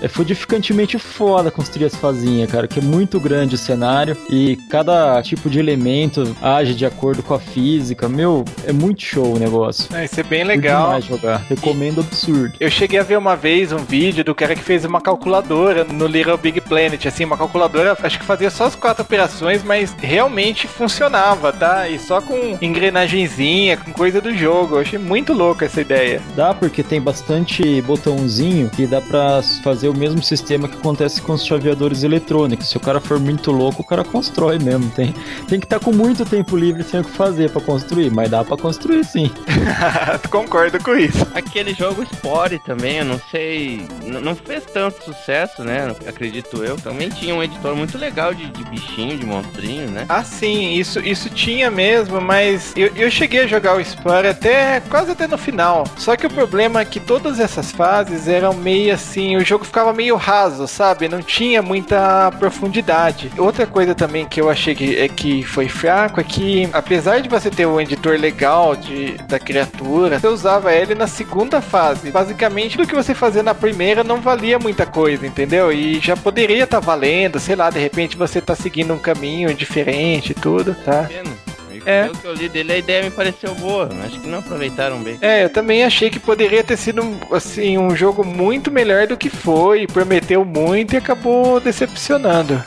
é fodificantemente foda construir as fazinhas, cara, que é muito grande o cenário e cada tipo de elemento age de acordo com a física. Meu, é muito show o negócio. É, isso é bem legal. demais jogar. Recomendo absurdo. Eu cheguei a ver uma vez um vídeo do cara que fez uma calculadora no Little Big Planet, assim, uma calculadora, acho que fazia só as quatro operações, mas realmente funcionava, tá? E só com engrenagenzinha, com coisa do jogo. Eu achei muito louca essa ideia. Dá porque tem bastante botãozinho e dá pra fazer o mesmo sistema que acontece com os chaveadores eletrônicos. Se o cara for muito louco, o cara constrói mesmo. Tem, tem que estar com muito tempo livre sem o que fazer pra construir, mas dá pra construir sim. Concordo com isso. Aquele jogo Spore também, eu não sei. Não fez tanto sucesso, né? Acredito eu. Também tinha um editor muito legal de, de bichinho, de monstrinho, né? Ah, sim, isso, isso tinha mesmo, mas eu, eu cheguei a jogar o Spore até quase até no final. Só que o problema é que todas essas fases eram meio assim, o jogo ficava meio raso, sabe? Não tinha muita profundidade. Outra coisa também que eu achei que, é que foi fraco é que, apesar de você ter um editor legal de, da criatura, você usava ele na segunda fase. Basicamente, tudo que você fazia na primeira não valia muita coisa, entendeu? E já poderia estar valendo, sei lá, de repente você tá seguindo um caminho diferente e tudo, tá? Pena. É. Pelo que eu li dele, a ideia me pareceu boa. Acho que não aproveitaram bem. É, eu também achei que poderia ter sido assim um jogo muito melhor do que foi, prometeu muito e acabou decepcionando.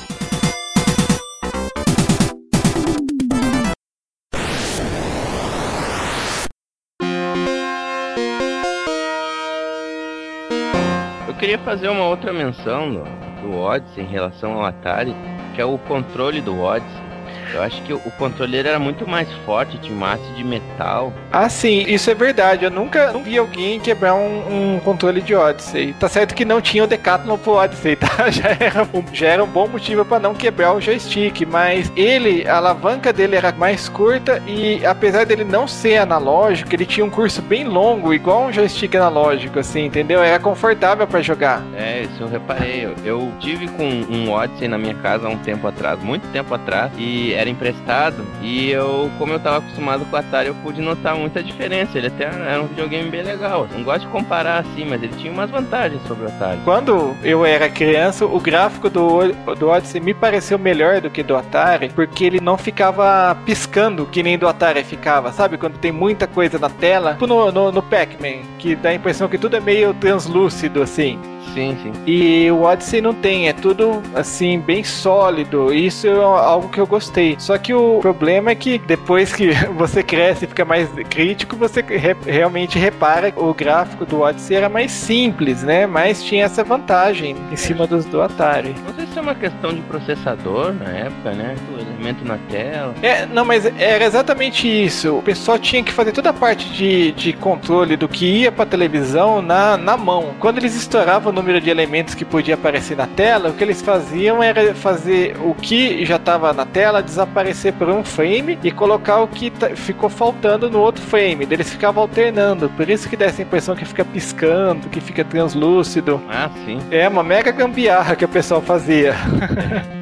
Eu queria fazer uma outra menção do, do Odyssey em relação ao Atari, que é o controle do Odyssey. Eu acho que o o controle era muito mais forte, tinha haste de metal. Ah, sim, isso é verdade. Eu nunca vi alguém quebrar um, um controle de Odyssey. Tá certo que não tinha o Decathlon pro Odyssey, tá? Já era um, já era um bom motivo pra não quebrar o joystick, mas ele, a alavanca dele era mais curta e apesar dele não ser analógico, ele tinha um curso bem longo, igual um joystick analógico, assim, entendeu? Era confortável pra jogar. É, isso eu reparei. Eu, eu tive com um Odyssey na minha casa há um tempo atrás, muito tempo atrás, e era emprestado. E eu, como eu tava acostumado com o Atari, eu pude notar muita diferença. Ele até era um videogame bem legal. Não gosto de comparar assim, mas ele tinha umas vantagens sobre o Atari. Quando eu era criança, o gráfico do, do Odyssey me pareceu melhor do que do Atari, porque ele não ficava piscando que nem do Atari ficava, sabe? Quando tem muita coisa na tela, tipo no, no, no Pac-Man, que dá a impressão que tudo é meio translúcido, assim. Sim, sim. E o Odyssey não tem, é tudo assim, bem sólido. Isso é algo que eu gostei. Só que o problema é que depois que você cresce e fica mais crítico, você re- realmente repara que o gráfico do Odyssey era mais simples, né? Mas tinha essa vantagem em cima dos do Atari. Não sei se é uma questão de processador na época, né? O elemento na tela. É, não, mas era exatamente isso. O pessoal tinha que fazer toda a parte de, de controle do que ia pra televisão na, na mão. Quando eles estouravam o número de elementos que podia aparecer na tela, o que eles faziam era fazer o que já estava na tela desaparecer por um frame e colocar o que ta- ficou faltando no outro frame. Eles ficavam alternando. Por isso que dá essa impressão que fica piscando, que fica translúcido. Ah, sim. É uma mega gambiarra que o pessoal fazia.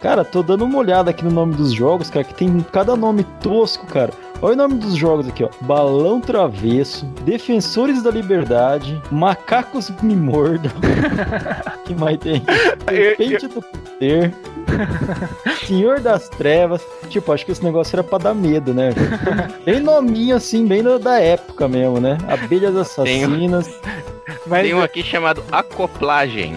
Cara, tô dando uma olhada aqui no nome dos jogos, cara, que tem cada nome tosco, cara. Olha o nome dos jogos aqui, ó. Balão Travesso, Defensores da Liberdade, Macacos Me Mordam. que mais tem? Serpente do Poder, Senhor das Trevas. Tipo, acho que esse negócio era pra dar medo, né? Bem nominho assim, bem da- época mesmo, né? Abelhas Assassinas. Mas Tem um aqui chamado Acoplagem.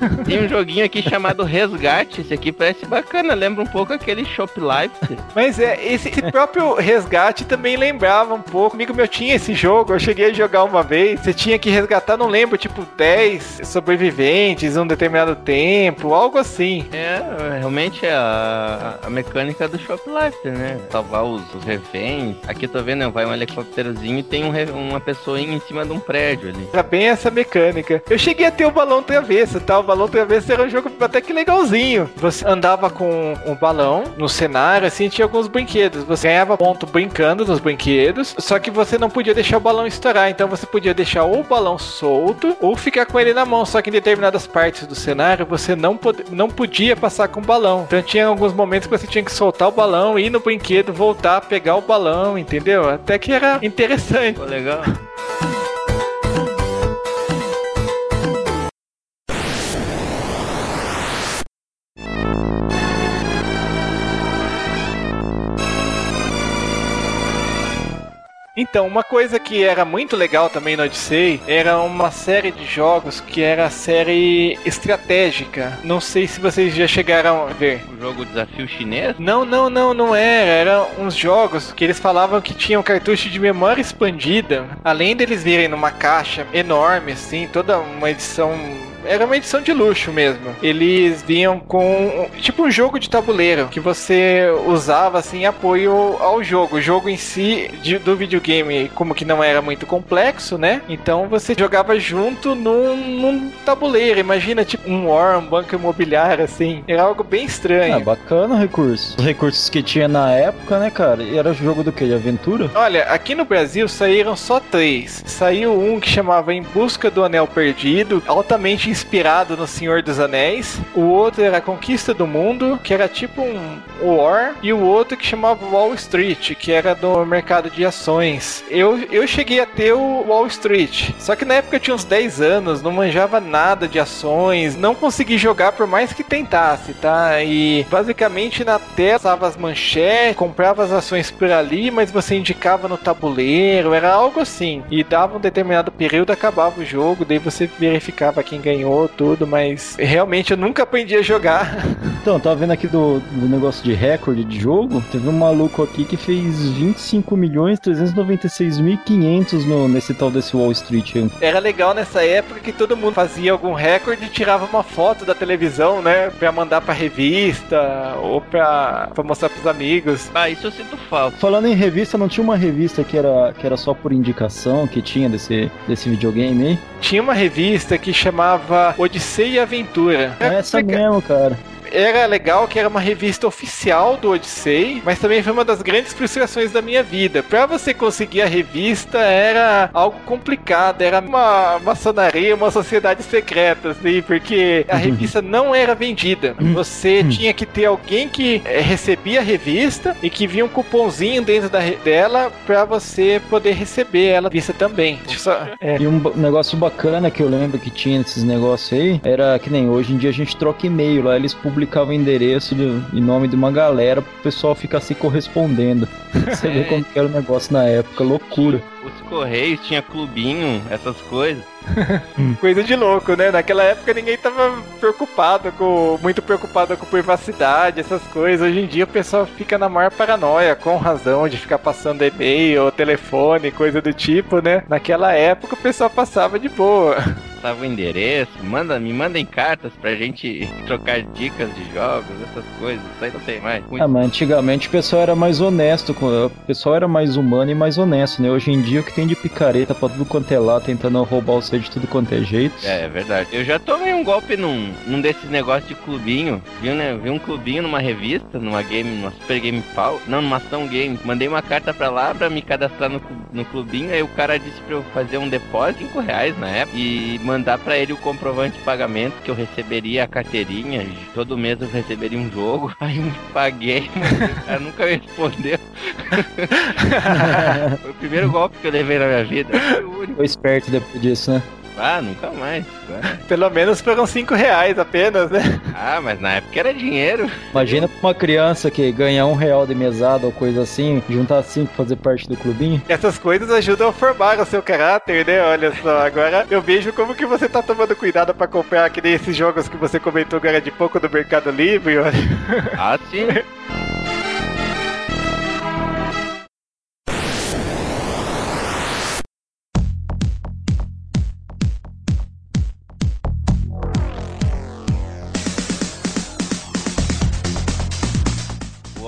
Tem um joguinho aqui chamado Resgate. Esse aqui parece bacana, lembra um pouco aquele Shoplife. Mas é, esse, esse próprio resgate também lembrava um pouco. Amigo meu tinha esse jogo, eu cheguei a jogar uma vez. Você tinha que resgatar, não lembro, tipo 10 sobreviventes em um determinado tempo, algo assim. É, realmente é a, a mecânica do Shoplifter, né? Salvar os, os reféns. Aqui eu tô vendo, vai um helicópterozinho e tem um uma pessoinha em cima de um prédio ali. Era bem essa mecânica. Eu cheguei a ter o balão travesso, tal. Balão travessa era um jogo até que legalzinho. Você andava com um balão no cenário, assim, tinha alguns brinquedos. Você ganhava ponto brincando nos brinquedos, só que você não podia deixar o balão estourar. Então você podia deixar ou o balão solto ou ficar com ele na mão. Só que em determinadas partes do cenário você não, pod não podia passar com o balão. Então tinha alguns momentos que você tinha que soltar o balão, ir no brinquedo, voltar, pegar o balão, entendeu? Até que era interessante. Pô, legal. Então, uma coisa que era muito legal também no Odyssey era uma série de jogos que era a série estratégica. Não sei se vocês já chegaram a ver. O jogo Desafio Chinês? Não, não, não, não era. Eram uns jogos que eles falavam que tinham cartucho de memória expandida. Além deles virem numa caixa enorme, assim, toda uma edição era uma edição de luxo mesmo. Eles vinham com tipo um jogo de tabuleiro que você usava assim apoio ao jogo. O jogo em si de, do videogame, como que não era muito complexo, né? Então você jogava junto num, num tabuleiro. Imagina tipo um War, um banco imobiliário assim. Era algo bem estranho. Ah, bacana o recurso. Os recursos que tinha na época, né, cara? E era jogo do que? De aventura? Olha, aqui no Brasil saíram só três. Saiu um que chamava Em Busca do Anel Perdido, altamente inspirado no Senhor dos Anéis. O outro era Conquista do Mundo, que era tipo um War. E o outro que chamava Wall Street, que era do mercado de ações. Eu, eu cheguei a ter o Wall Street. Só que na época eu tinha uns 10 anos, não manjava nada de ações, não consegui jogar por mais que tentasse, tá? E basicamente na tela usava as manchetes, comprava as ações por ali, mas você indicava no tabuleiro, era algo assim. E dava um determinado período, acabava o jogo, daí você verificava quem ganhou, tudo, mas realmente eu nunca aprendi a jogar. Então, tava vendo aqui do, do negócio de recorde de jogo. Teve um maluco aqui que fez 25 milhões 396 mil 500 no, nesse tal desse Wall Street. aí. Era legal nessa época que todo mundo fazia algum recorde e tirava uma foto da televisão, né? Pra mandar pra revista ou pra, pra mostrar pros amigos. Ah, isso eu sinto falta. Falando em revista, não tinha uma revista que era, que era só por indicação que tinha desse, desse videogame aí? Tinha uma revista que chamava Odisseia e Aventura. É essa legal. mesmo, cara. Era legal que era uma revista oficial do Odyssey, mas também foi uma das grandes frustrações da minha vida. Pra você conseguir a revista era algo complicado, era uma maçonaria, uma sociedade secreta, assim, porque a revista não era vendida. Você tinha que ter alguém que eh, recebia a revista e que vinha um cupomzinho dentro da dela pra você poder receber ela vista também. Só- é. E um negócio bacana que eu lembro que tinha nesses negócios aí era que nem hoje em dia a gente troca e-mail lá, eles publicavam o endereço em nome de uma galera pro pessoal ficar se correspondendo. Você vê É. como que era o negócio na época, loucura. Os Correios tinha clubinho, essas coisas. Coisa de louco, né? Naquela época ninguém tava preocupado com. muito preocupado com privacidade, essas coisas. Hoje em dia o pessoal fica na maior paranoia, com razão, de ficar passando e-mail, telefone, coisa do tipo, né? Naquela época o pessoal passava de boa. Passava o endereço, manda, me mandem cartas pra gente trocar dicas de jogos, essas coisas. Isso aí não tem mais. Muito Ah, mas antigamente o pessoal era mais honesto, com- o pessoal era mais humano e mais honesto, né? Hoje em dia o que tem de picareta pra tudo quanto é lá, tentando roubar o seu de tudo quanto é jeito. É, é verdade. Eu já tomei um golpe num, num desses negócios de clubinho. Vi, né, vi um clubinho numa revista, numa game, numa Super Game Pau. Não, numa Ação Game. Mandei uma carta pra lá pra me cadastrar no, no clubinho. Aí o cara disse pra eu fazer um depósito, 5 reais na época. E mandar pra ele o comprovante de pagamento que eu receberia a carteirinha. Todo mês eu receberia um jogo. Aí eu paguei, mas o cara nunca me respondeu. Foi o primeiro golpe que eu levei na minha vida. Foi o único. Foi esperto depois disso, né? Ah, nunca mais. Ah. Pelo menos foram 5 reais apenas, né? Ah, mas na época era dinheiro. Imagina pra uma criança que ganha um real de mesada ou coisa assim, juntar cinco pra fazer parte do clubinho. Essas coisas ajudam a formar o seu caráter, né? Olha só, agora eu vejo como que você tá tomando cuidado pra comprar que nem esses jogos que você comentou agora de pouco do Mercado Livre, olha. Ah, sim.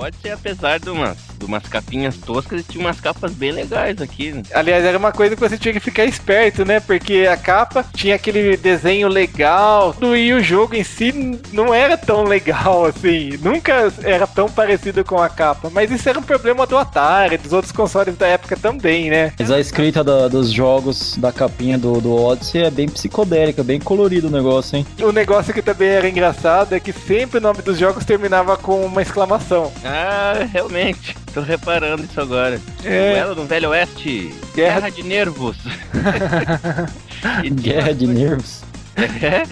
O Odyssey, apesar umas de umas capinhas toscas e tinha umas capas bem legais aqui. né? Aliás, era uma coisa que você tinha que ficar esperto, né? Porque a capa tinha aquele desenho legal e o jogo em si não era tão legal assim. Nunca era tão parecido com a capa. Mas isso era um problema do Atari, dos outros consoles da época também, né? Mas a escrita da- dos jogos da capinha do, do Odyssey é bem psicodélica, bem colorido o negócio, hein? O negócio que também era engraçado é que sempre o nome dos jogos terminava com uma exclamação. Ah, realmente. Tô reparando isso agora. É. Duelo no Velho Oeste. Guerra- Guerra de nervos. Guerra de nervos. É.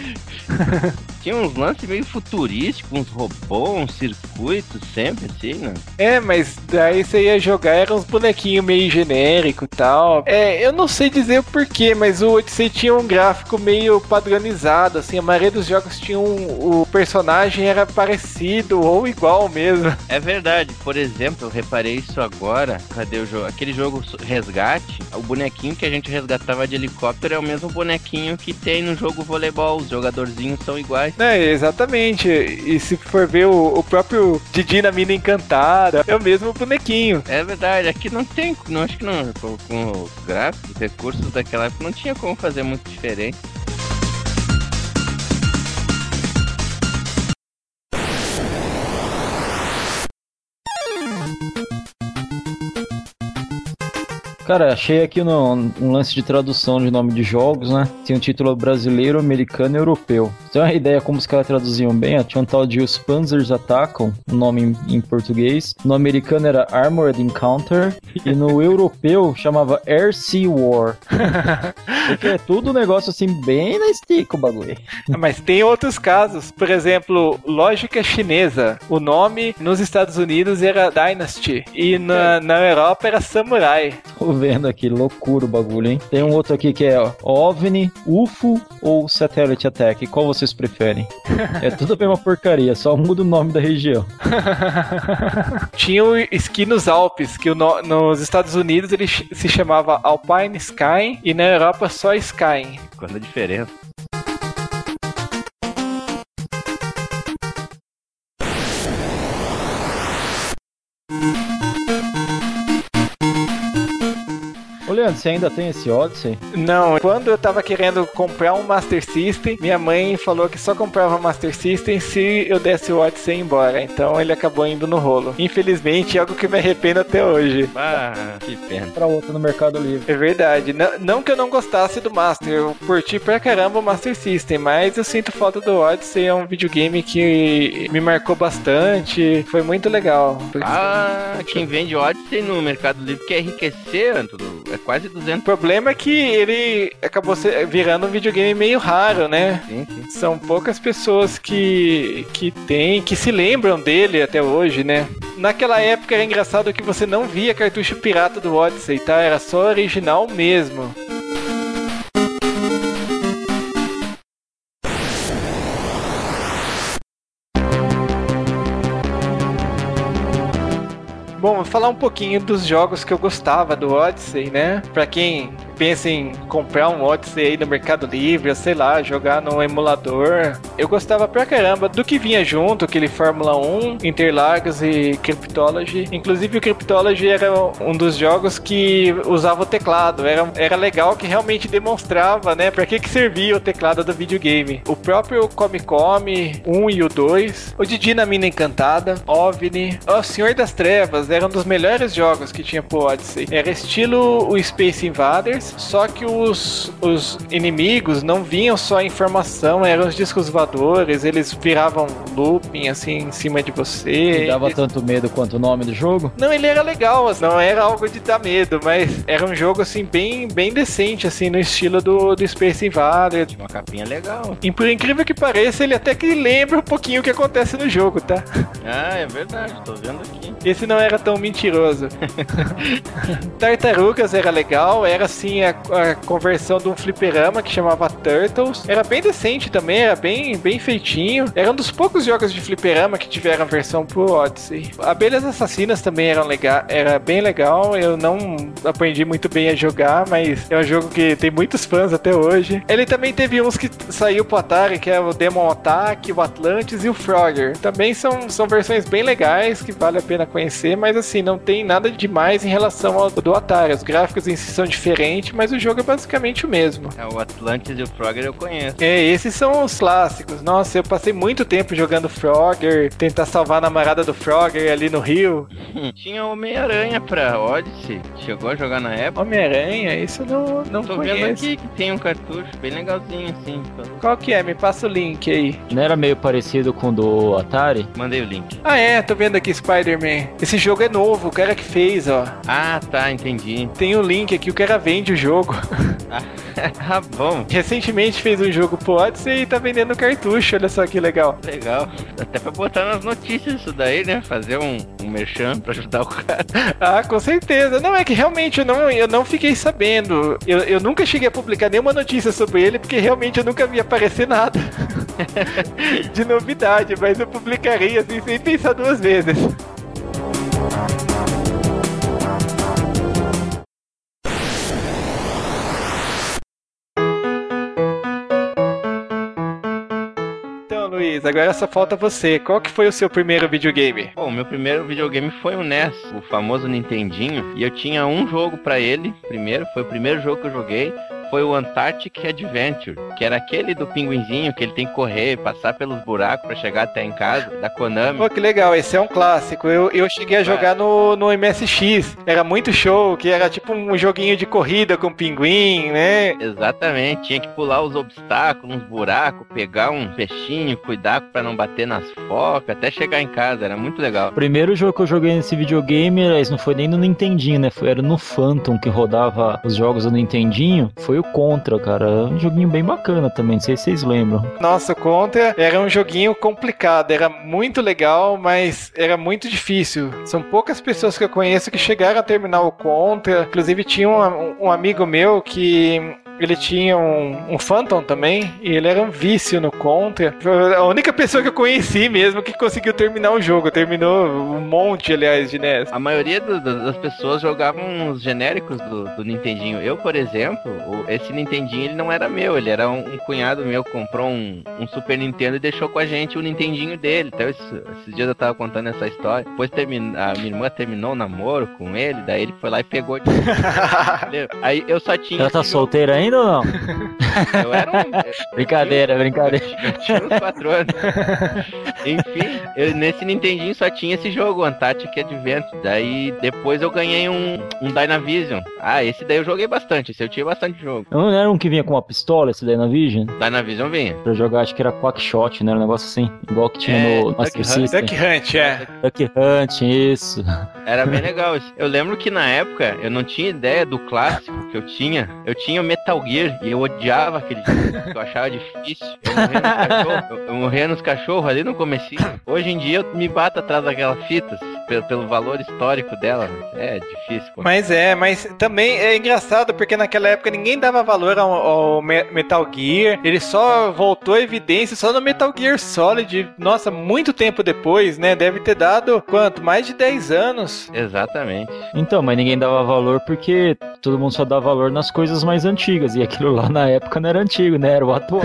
Tinha uns lances meio futurísticos, uns robôs, uns circuitos, sempre assim, né? É, mas daí você ia jogar, eram uns bonequinhos meio genérico e tal. É, eu não sei dizer o porquê, mas o Odyssey tinha um gráfico meio padronizado, assim, a maioria dos jogos tinha um, o personagem era parecido ou igual mesmo. É verdade, por exemplo, eu reparei isso agora. Cadê o jogo? Aquele jogo Resgate, o bonequinho que a gente resgatava de helicóptero é o mesmo bonequinho que tem no jogo voleibol. Os jogadorzinhos são iguais. É, exatamente. E se for ver o, o próprio Didi na mina encantada, é o mesmo bonequinho. É verdade, aqui não tem, não acho que não, com, com os gráficos, os recursos daquela época, não tinha como fazer muito diferente. Cara, achei aqui no, um lance de tradução de nome de jogos, né? Tem um título brasileiro, americano e europeu. Tem uma ideia como os caras traduziam bem? ó, Tinha um tal de Os Panzers Atacam, o nome em, em português. No americano era Armored Encounter. E no europeu chamava Air Sea War. Porque é tudo um negócio assim, bem na estica o bagulho. Mas tem outros casos. Por exemplo, lógica chinesa. O nome nos Estados Unidos era Dynasty. E na, na Europa era Samurai. Tô vendo aqui, loucura o bagulho, hein? Tem um outro aqui que é ó, OVNI, UFO ou Satellite Attack. Qual vocês preferem? É tudo a mesma porcaria, só muda o nome da região. Tinha o esqui nos Alpes, que no- nos Estados Unidos ele se chamava Alpine Sky e na Europa só Sky. Qual a diferença? Leandro, você ainda tem esse Odyssey? Não, quando eu tava querendo comprar um Master System, minha mãe falou que só comprava Master System se eu desse o Odyssey embora. Então ele acabou indo no rolo. Infelizmente, é algo que me arrependo até hoje. Ah, que pena. Pra outra no Mercado Livre. É verdade. Não, não que eu não gostasse do Master, eu curti pra caramba o Master System, mas eu sinto falta do Odyssey. É um videogame que me marcou bastante. Foi muito legal. Ah, quem vende Odyssey no Mercado Livre quer enriquecer, tudo. É quase O 200. problema é que ele acabou se- virando um videogame meio raro, né? Sim, sim. São poucas pessoas que, que tem, que se lembram dele até hoje, né? Naquela época era engraçado que você não via cartucho pirata do Odyssey, tá? Era só original mesmo. Bom, falar um pouquinho dos jogos que eu gostava do Odyssey, né? Pra quem pensa em comprar um Odyssey aí no Mercado Livre, sei lá, jogar no emulador, eu gostava pra caramba do que vinha junto, aquele Fórmula 1, Interlagos e Cryptology. Inclusive o Cryptology era um dos jogos que usava o teclado. Era, era legal que realmente demonstrava, né, pra que que servia o teclado do videogame. O próprio Come Come 1 e o 2, o Didi na Mina Encantada, OVNI, o Senhor das Trevas, era um dos melhores jogos que tinha pro Odyssey. Era estilo o Space Invaders, só que os, os inimigos não vinham só informação, eram os discos voadores, eles viravam looping assim em cima de você. Me dava tanto medo quanto o nome do jogo? Não, ele era legal, assim, não era algo de dar medo, mas era um jogo assim bem, bem decente, assim, no estilo do, do Space Invaders. Tinha uma capinha legal. E por incrível que pareça, ele até que lembra um pouquinho o que acontece no jogo, tá? Ah, é verdade, tô vendo aqui. Esse não era tão mentiroso. Tartarugas era legal, era assim tinha a conversão de um fliperama que chamava Turtles. Era bem decente também, era bem, bem feitinho. Era um dos poucos jogos de fliperama que tiveram versão pro Odyssey. Abelhas Assassinas também eram legal, era bem legal. Eu não aprendi muito bem a jogar, mas é um jogo que tem muitos fãs até hoje. Ele também teve uns que saiu pro Atari, que é o Demon Attack, o Atlantis e o Frogger. Também são, são versões bem legais que vale a pena conhecer, mas assim, não tem nada demais em relação ao do Atari. Os gráficos em si são diferentes, mas o jogo é basicamente o mesmo. É, o Atlantis e o Frogger eu conheço. É, esses são os clássicos. Nossa, eu passei muito tempo jogando Frogger, tentar salvar a namorada do Frogger ali no Rio. Tinha Homem-Aranha pra Odyssey. Chegou a jogar na época. Homem-Aranha, isso eu não, não Tô vendo conheço. aqui que tem um cartucho bem legalzinho assim. Qual que é? Me passa o link aí. Não era meio parecido com o do Atari? Mandei o link. Ah é, tô vendo aqui Spider-Man. Esse jogo é novo, o cara que fez, ó. Ah, tá, entendi. Tem o link aqui, o cara vende o jogo. ah, bom. Recentemente fez um jogo pro Odyssey e tá vendendo cartucho, olha só que legal. Legal. Até pra botar nas notícias isso daí, né? Fazer um, um merchan pra ajudar o cara. Ah, com certeza. Não, é que realmente eu não, eu não fiquei sabendo. Eu, eu nunca cheguei a publicar nenhuma notícia sobre ele, porque realmente eu nunca vi aparecer nada de novidade, mas eu publicaria assim sem pensar duas vezes. Agora só falta você. Qual que foi o seu primeiro videogame? Bom, meu primeiro videogame foi o NES, o famoso Nintendinho, e eu tinha um jogo pra ele, primeiro, foi o primeiro jogo que eu joguei, foi o Antarctic Adventure, que era aquele do pinguinzinho que ele tem que correr, passar pelos buracos pra chegar até em casa, da Konami. Pô, que legal, esse é um clássico. Eu, eu cheguei a jogar no, no MSX. Era muito show, que era tipo um joguinho de corrida com pinguim, né? Exatamente, tinha que pular os obstáculos, uns buracos, pegar um peixinho, cuidar pra não bater nas focas, até chegar em casa, era muito legal. O primeiro jogo que eu joguei nesse videogame, não foi nem no Nintendinho, né? Foi, era no Phantom que rodava os jogos do Nintendinho. Foi o Contra, cara. Um joguinho bem bacana também, não sei se vocês lembram. Nossa, o Contra era um joguinho complicado, era muito legal, mas era muito difícil. São poucas pessoas que eu conheço que chegaram a terminar o Contra. Inclusive tinha um, um amigo meu que ele tinha um, um Phantom também, e ele era um vício no Contra. Foi a única pessoa que eu conheci mesmo que conseguiu terminar o jogo. Terminou um monte, aliás, de NES. A maioria do- do- das pessoas jogavam os genéricos do, do Nintendinho. Eu, por exemplo, o- esse Nintendinho ele não era meu, ele era um, um cunhado meu que comprou um, um Super Nintendo e deixou com a gente o Nintendinho dele. Então esse- esses dias eu tava contando essa história. Depois termin, a minha irmã terminou o namoro com ele, daí ele foi lá e pegou. de-? Aí eu só tinha. Ela tá solteira ainda ou não? Eu era um. Brincadeira, brincadeira. Eu tinha uns quatro anos. Enfim, eu- nesse Nintendinho só tinha esse jogo, Antarctic Adventure. Daí depois eu ganhei um, um Dynavision. Ah, esse daí eu joguei bastante, esse eu tinha bastante jogo. Não era um que vinha com uma pistola, esse daí na Vision? Dynavision vinha. Pra jogar, acho que era Quackshot, né? Era um negócio assim. Igual que tinha É, no Duck Master Hunt. System. Duck Hunt, é. Duck Hunt, isso. Era bem legal isso. Eu lembro que na época eu não tinha ideia do clássico que eu tinha. Eu tinha o Metal Gear e eu odiava aquele jogo, eu achava difícil. Eu morria nos cachorros, eu, eu morria nos cachorros ali no comecinho. Hoje em dia eu me bato atrás daquela fita, pelo, pelo valor histórico dela. É difícil, pô. Mas é, mas também é engraçado porque naquela época ninguém dava valor ao, ao Me- Metal Gear. Ele só voltou à evidência só no Metal Gear Solid. Nossa, muito tempo depois, né? Deve ter dado quanto? Mais de 10 anos. Exatamente. Então, mas ninguém dava valor porque todo mundo só dá valor nas coisas mais antigas. E aquilo lá na época não era antigo, né? Era o atual.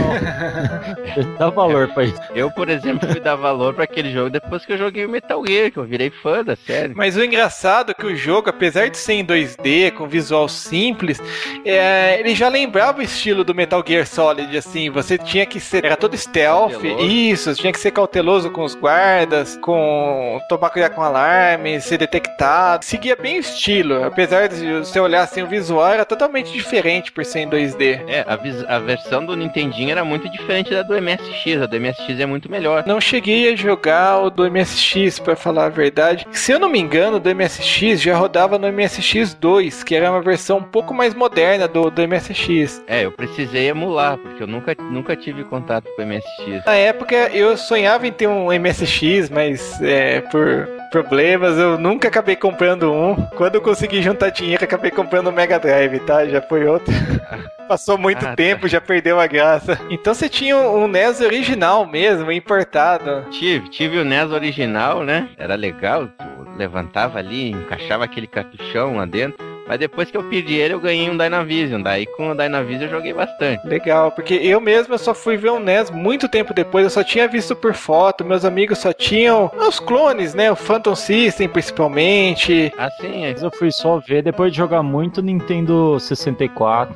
dá valor pra isso. Eu, por exemplo, fui dar valor pra aquele jogo depois que eu joguei o Metal Gear, que eu virei fã da série. Mas o engraçado é que o jogo, apesar de ser em 2D, com visual simples, é, ele já lembrava o estilo do Metal Gear Solid, assim, você tinha que ser, era todo stealth, Cauteloso. isso, tinha que ser cauteloso com os guardas, com tomar cuidado com alarme, ser detectado, seguia bem o estilo, apesar de você olhar assim, o visual era totalmente diferente por ser em 2D. É, a, a versão do Nintendinho era muito diferente da do MSX. A do MSX é muito melhor. Não cheguei a jogar o do MSX, pra falar a verdade. Se eu não me engano, o do MSX já rodava no MSX 2, que era uma versão um pouco mais moderna do, do MSX. É, eu precisei emular, porque eu nunca, nunca tive contato com o MSX. Na época eu sonhava em ter um MSX, mas é, por problemas, eu nunca acabei comprando um. Quando eu consegui juntar dinheiro, acabei comprando o Mega Drive, tá? Já foi outro. Passou muito Ah, tá. tempo, já perdeu a graça. Então você tinha um NES original mesmo, importado. Tive, tive o NES original, né? Era legal, tu levantava ali, encaixava aquele cartuchão lá dentro. Mas depois que eu perdi ele, eu ganhei um Dynavision. Daí com o Dynavision eu joguei bastante. Legal, porque eu mesmo eu só fui ver o NES muito tempo depois, eu só tinha visto por foto, meus amigos só tinham os clones, né? O Phantom System principalmente. Assim, é. Eu fui só ver depois de jogar muito Nintendo 64.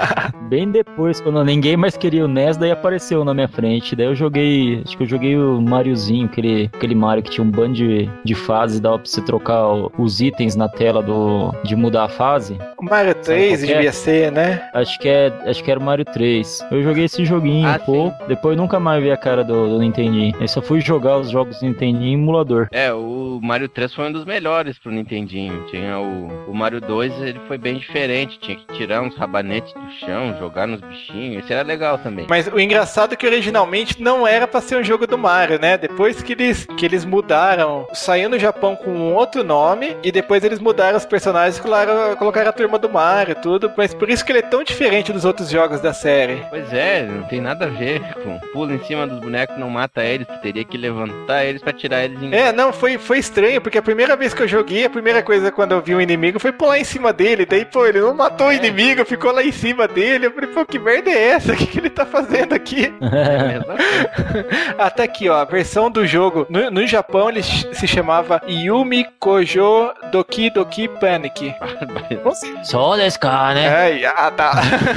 Bem depois, quando ninguém mais queria o NES, daí apareceu na minha frente. Daí eu joguei, acho que eu joguei o Mariozinho, aquele, aquele Mario que tinha um bando de, de fases, dava pra você trocar o- os itens na tela do, de mudar fase. O Mario 3 qual que é? devia ser, né? Acho que, é, acho que era o Mario 3. Eu joguei esse joguinho Ah, um pouco, depois nunca mais vi a cara do, do Nintendinho. Eu só fui jogar os jogos do Nintendinho em emulador. É, o Mario 3 foi um dos melhores pro Nintendinho. Tinha o, o Mario 2, ele foi bem diferente. Tinha que tirar uns rabanetes do chão, jogar nos bichinhos. Esse era legal também. Mas o engraçado é que originalmente não era pra ser um jogo do Mario, né? Depois que eles, que eles mudaram, saiu no Japão com um outro nome, e depois eles mudaram os personagens e colocaram, colocaram a turma do Mario e tudo. Mas por isso que ele é tão diferente dos outros jogos da série. Pois é, não tem nada a ver com pula em cima dos bonecos, não mata eles. Tu teria que levantar eles pra tirar eles em. É, não, foi, foi estranho, porque a primeira vez que eu joguei, a primeira coisa quando eu vi um inimigo foi pular em cima dele. Daí, pô, ele não matou o inimigo, ficou lá em cima dele. Eu falei, pô, que merda é essa? O que, que ele tá fazendo aqui? É. Ah, tá aqui, ó. A versão do jogo. No, no Japão ele se chamava Yumi Kojo Doki Doki Panic. Só desse cara, né? Ai, ah, tá.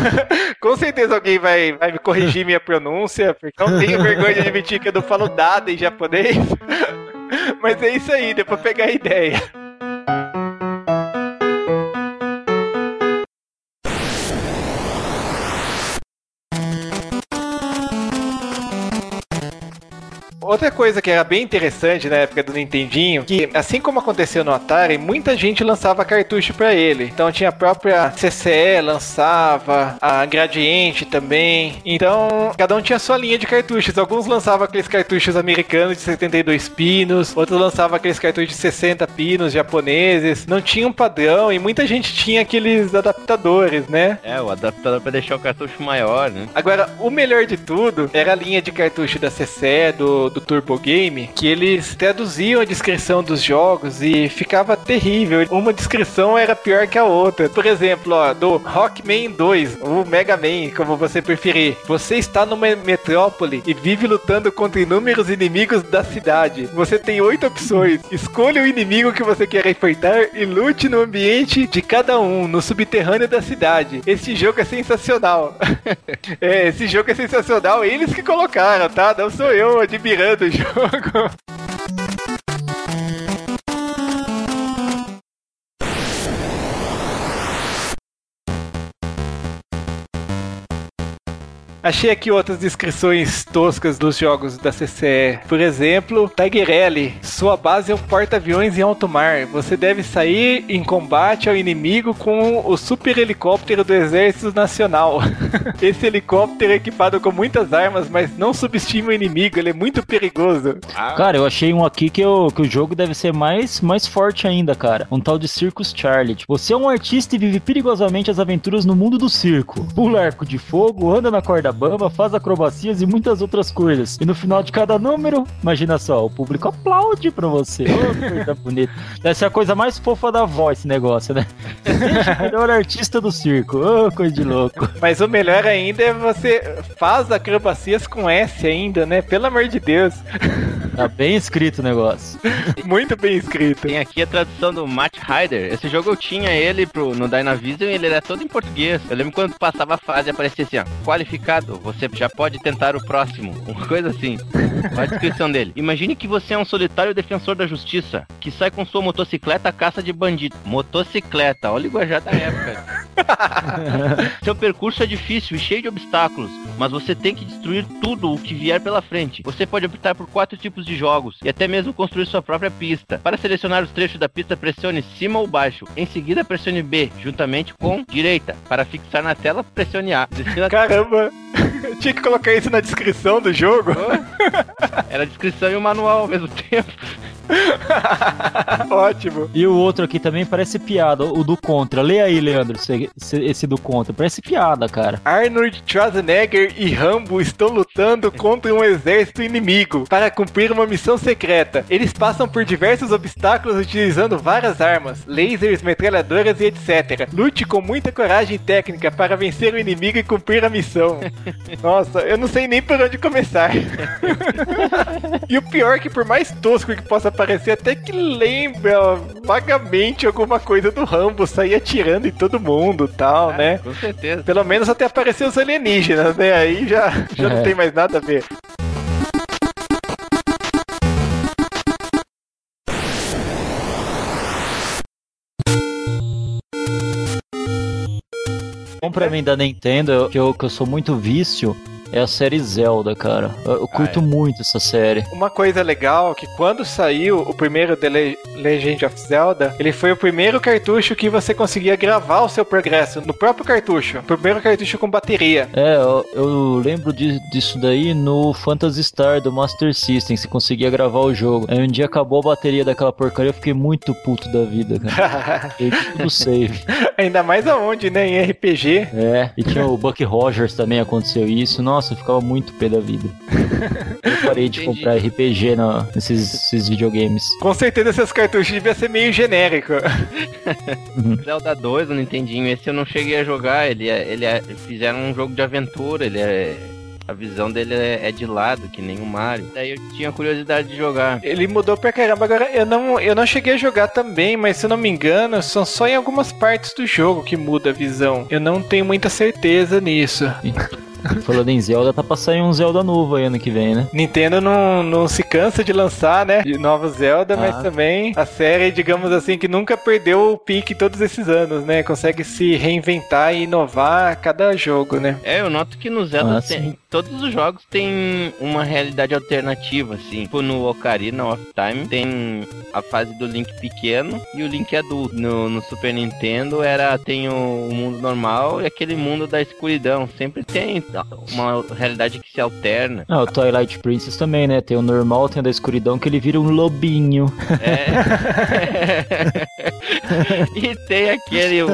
Com certeza alguém vai, vai me corrigir minha pronúncia, porque não tenho vergonha de admitir que eu não falo nada em japonês. Mas é isso aí, deu pra pegar a ideia. Outra coisa que era bem interessante na época do Nintendinho, que assim como aconteceu no Atari, muita gente lançava cartucho pra ele. Então tinha a própria CCE lançava, a Gradiente também. Então cada um tinha sua linha de cartuchos. Alguns lançavam aqueles cartuchos americanos de 72 pinos, outros lançavam aqueles cartuchos de 60 pinos japoneses. Não tinha um padrão e muita gente tinha aqueles adaptadores, né? É, o adaptador pra deixar o cartucho maior, né? Agora, o melhor de tudo era a linha de cartucho da CC, do, do Turbo Game, que eles traduziam a descrição dos jogos e ficava terrível. Uma descrição era pior que a outra. Por exemplo, ó, do Rockman 2, ou Mega Man, como você preferir. Você está numa metrópole e vive lutando contra inúmeros inimigos da cidade. Você tem oito opções. Escolha o inimigo que você quer enfrentar e lute no ambiente de cada um, no subterrâneo da cidade. Esse jogo é sensacional. É, esse jogo é sensacional. Eles que colocaram, tá? Não sou eu admirando o jogo. Achei aqui outras descrições toscas dos jogos da CCE. Por exemplo, Tigerelli. Sua base é um porta-aviões em alto mar. Você deve sair em combate ao inimigo com o super helicóptero do Exército Nacional. Esse helicóptero é equipado com muitas armas, mas não subestime o inimigo. Ele é muito perigoso. Ah, Cara, eu achei um aqui que, eu, que o jogo deve ser mais, mais forte ainda, cara. Um tal de Circus Charlie. Tipo, Você é um artista e vive perigosamente as aventuras no mundo do circo. Pula arco de fogo, anda na corda bamba, faz acrobacias e muitas outras coisas. E no final de cada número, imagina só, o público aplaude pra você. Que coisa bonita. Deve ser a coisa mais fofa da voz esse negócio, né? Seja o melhor artista do circo. Ô, coisa de louco. Mas o melhor ainda é você faz acrobacias com S ainda, né? Pelo amor de Deus. Tá bem escrito o negócio. Muito bem escrito. Tem aqui a tradução do Matt Ryder. Esse jogo eu tinha ele pro, no Dynavision e ele era todo em português. Eu lembro quando passava a fase aparecia assim, ó, você já pode tentar o próximo. Uma coisa assim. Olha a descrição dele. Imagine que você é um solitário defensor da justiça, que sai com sua motocicleta à caça de bandido. Motocicleta, olha o linguajar da época. Seu percurso é difícil e cheio de obstáculos, mas você tem que destruir tudo o que vier pela frente. Você pode optar por quatro tipos de jogos e até mesmo construir sua própria pista. Para selecionar os trechos da pista, pressione cima ou baixo. Em seguida, pressione B, juntamente com direita. Para fixar na tela, pressione A. Caramba, tinha que colocar isso na descrição do jogo. Era descrição e o manual ao mesmo tempo. Ótimo. E o outro aqui também parece piada, o do Contra. Lê aí, Leandro, esse, esse do Contra. Parece piada, cara. Arnold Schwarzenegger e Rambo estão lutando contra um exército inimigo para cumprir uma missão secreta. Eles passam por diversos obstáculos utilizando várias armas, lasers, metralhadoras e etc. Lute com muita coragem e técnica para vencer o inimigo e cumprir a missão. Nossa, eu não sei nem por onde começar. e o pior é que por mais tosco que possa parecer, até que lembra vagamente alguma coisa do Rambo, sair atirando em todo mundo tal, Ah, né? Com certeza. Pelo menos até aparecer os alienígenas, né? Aí já, já não É. tem mais nada a ver. Bom pra mim da Nintendo, que eu, que eu sou muito vício, é a série Zelda, cara. Eu, eu curto é. muito essa série. Uma coisa legal é que quando saiu o primeiro The Le- Legend of Zelda, ele foi o primeiro cartucho que você conseguia gravar o seu progresso no próprio cartucho. O primeiro cartucho com bateria. É, eu, eu lembro de- disso daí no Phantasy Star do Master System, você conseguia gravar o jogo. Aí um dia acabou a bateria daquela porcaria, eu fiquei muito puto da vida, cara. E tudo save. Ainda mais aonde, né? Em RPG. É, e tinha o Buck Rogers também, aconteceu isso. Nossa, eu ficava muito pé da vida. Eu parei de Entendi. comprar RPG na, nesses, esses videogames. Com certeza esses cartuchos deviam ser meio genérico. Zelda 2 no Nintendinho, esse eu não cheguei a jogar, ele é, ele é, fizeram um jogo de aventura, ele é a visão dele é, é de lado, que nem o Mario. Daí eu tinha curiosidade de jogar. Ele mudou pra caramba. Agora, eu não, eu não cheguei a jogar também, mas se eu não me engano, são só em algumas partes do jogo que muda a visão. Eu não tenho muita certeza nisso. Falando em Zelda, tá pra sair um Zelda novo aí ano que vem, né? Nintendo não, não se cansa de lançar, né? De novos Zelda, mas Ah. também a série, digamos assim, que nunca perdeu o pique todos esses anos, né? Consegue se reinventar e inovar a cada jogo, né? É, eu noto que no Zelda Ah, tem- sim. Todos os jogos têm uma realidade alternativa, assim. Tipo, no Ocarina of Time tem a fase do Link pequeno e o Link adulto. No, no Super Nintendo era tem o, o mundo normal e aquele mundo da escuridão. Sempre tem uma realidade que se alterna. Ah, o Twilight Princess também, né? Tem o normal, tem o da escuridão, que ele vira um lobinho. É. e tem aquele, o,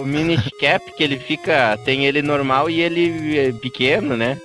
o Minish Cap, que ele fica. Tem ele normal e ele é pequeno, né?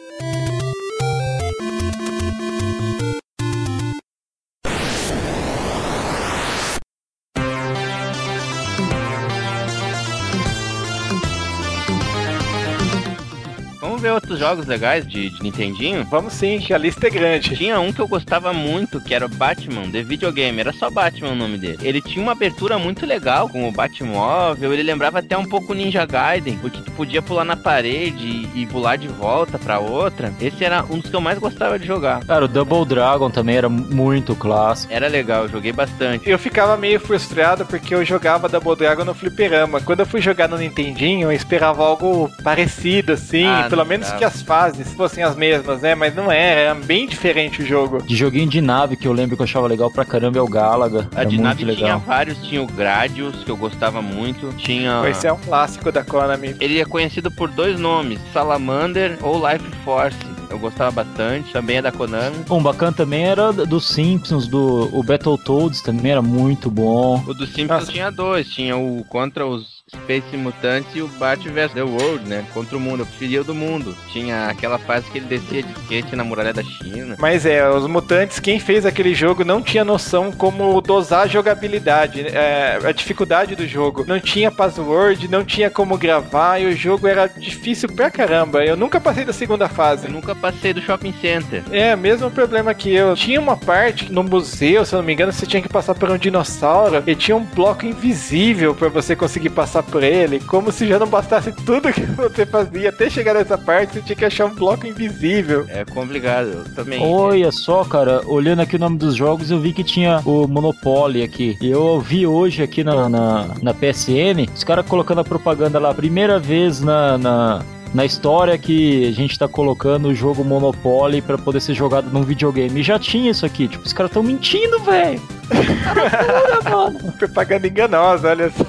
Outros jogos legais de, de Nintendinho? Vamos sim, que a lista é grande. Tinha um que eu gostava muito, que era o Batman, de videogame. Era só Batman o nome dele. Ele tinha uma abertura muito legal com o Batmóvel. Ele lembrava até um pouco o Ninja Gaiden, porque tu podia pular na parede e, e pular de volta pra outra. Esse era um dos que eu mais gostava de jogar. Cara, o Double Dragon também era muito clássico. Era legal, eu joguei bastante. Eu ficava meio frustrado porque eu jogava Double Dragon no fliperama. Quando eu fui jogar no Nintendinho, eu esperava algo parecido, assim. Ah, pelo menos dava. que as fases fossem as mesmas, né? Mas não era, era bem diferente o jogo. De joguinho de nave que eu lembro que eu achava legal pra caramba é o Galaga. A Era de muito nave tinha legal. vários, tinha o Gradius, que eu gostava muito. Tinha. Esse é um clássico da Konami. Ele é conhecido por dois nomes, Salamander ou Life Force. Eu gostava bastante, também é da Konami. Um bacana também era dos Simpsons, do o Battletoads também era muito bom. O do Simpsons Nossa. tinha dois, tinha o contra os Space Mutantes e o Bat vs The World, né? Contra o mundo, eu preferia o do mundo. Tinha aquela fase que ele descia de skate na muralha da China. Mas é, os mutantes, quem fez aquele jogo não tinha noção como dosar a jogabilidade, é, a dificuldade do jogo. Não tinha password, não tinha como gravar e o jogo era difícil pra caramba. Eu nunca passei da segunda fase. Eu nunca passei do shopping center. É, mesmo problema que eu. Tinha uma parte no museu, se eu não me engano, você tinha que passar por um dinossauro e tinha um bloco invisível pra você conseguir passar por ele. Como se já não bastasse tudo que você fazia até chegar nessa parte, você tinha que achar um bloco invisível. É complicado, eu também. Olha só, cara, olhando aqui o nome dos jogos, eu vi que tinha o Monopoly aqui. E eu vi hoje aqui na, na, na PSN, os caras colocando a propaganda lá, primeira vez na, na, na história que a gente tá colocando o jogo Monopoly pra poder ser jogado num videogame. E já tinha isso aqui, tipo, os caras tão mentindo, velho. Cara, mano. Propaganda enganosa, olha só.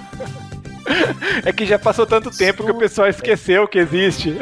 É que já passou tanto tempo que o pessoal esqueceu que existe.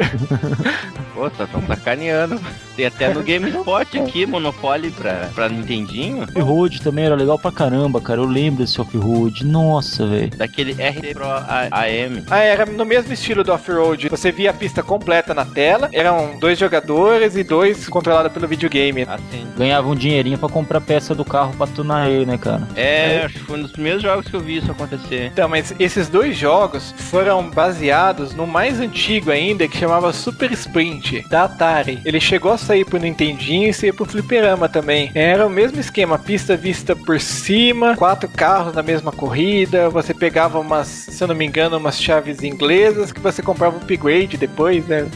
Pô, tá tão sacaneando. Tem até no GameSpot aqui, Monopoly pra, pra Nintendinho. Off-road também era legal pra caramba, cara. Eu lembro desse off-road. Nossa, velho. Daquele RT Pro A- AM. Ah, era no mesmo estilo do off-road. Você via a pista completa na tela. Eram dois jogadores e dois controlados pelo videogame. Assim. Ganhava um dinheirinho pra comprar peça do carro pra tunar ele, né, cara? É, acho que foi um dos primeiros jogos que eu vi isso acontecer. Então, mas esses dois jogos foram baseados no mais antigo ainda, que chamava Super Sprint, da Atari. Ele chegou a sair pro Nintendinho e sair pro Fliperama também. Era o mesmo esquema, pista vista por cima, quatro carros na mesma corrida, você pegava umas, se eu não me engano, umas chaves inglesas que você comprava upgrade depois, né?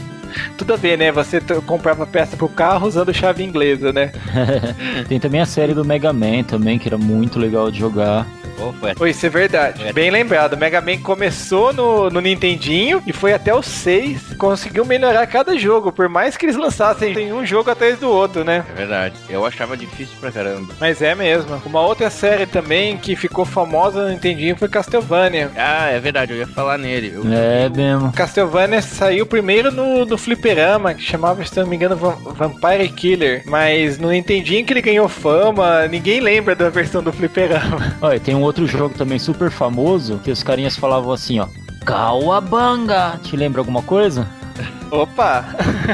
Tudo a ver, né? Você comprava peça pro carro usando chave inglesa, né? Tem também a série do Mega Man também, que era muito legal de jogar. Foi isso é verdade. É. Bem lembrado. O Mega Man começou no, no Nintendinho e foi até o 6. Conseguiu melhorar cada jogo, por mais que eles lançassem um jogo atrás do outro, né? É verdade. Eu achava difícil pra caramba. Mas é mesmo. Uma outra série também que ficou famosa no Nintendinho foi Castlevania. Ah, é verdade, eu ia falar nele. Eu É mesmo. Castlevania saiu primeiro no, no Fliperama, que chamava, se não me engano, Vam- Vampire Killer. Mas no Nintendinho que ele ganhou fama, ninguém lembra da versão do Fliperama. Olha, tem um outro jogo também super famoso que os carinhas falavam assim, ó. Cauabanga! Te lembra alguma coisa? Opa!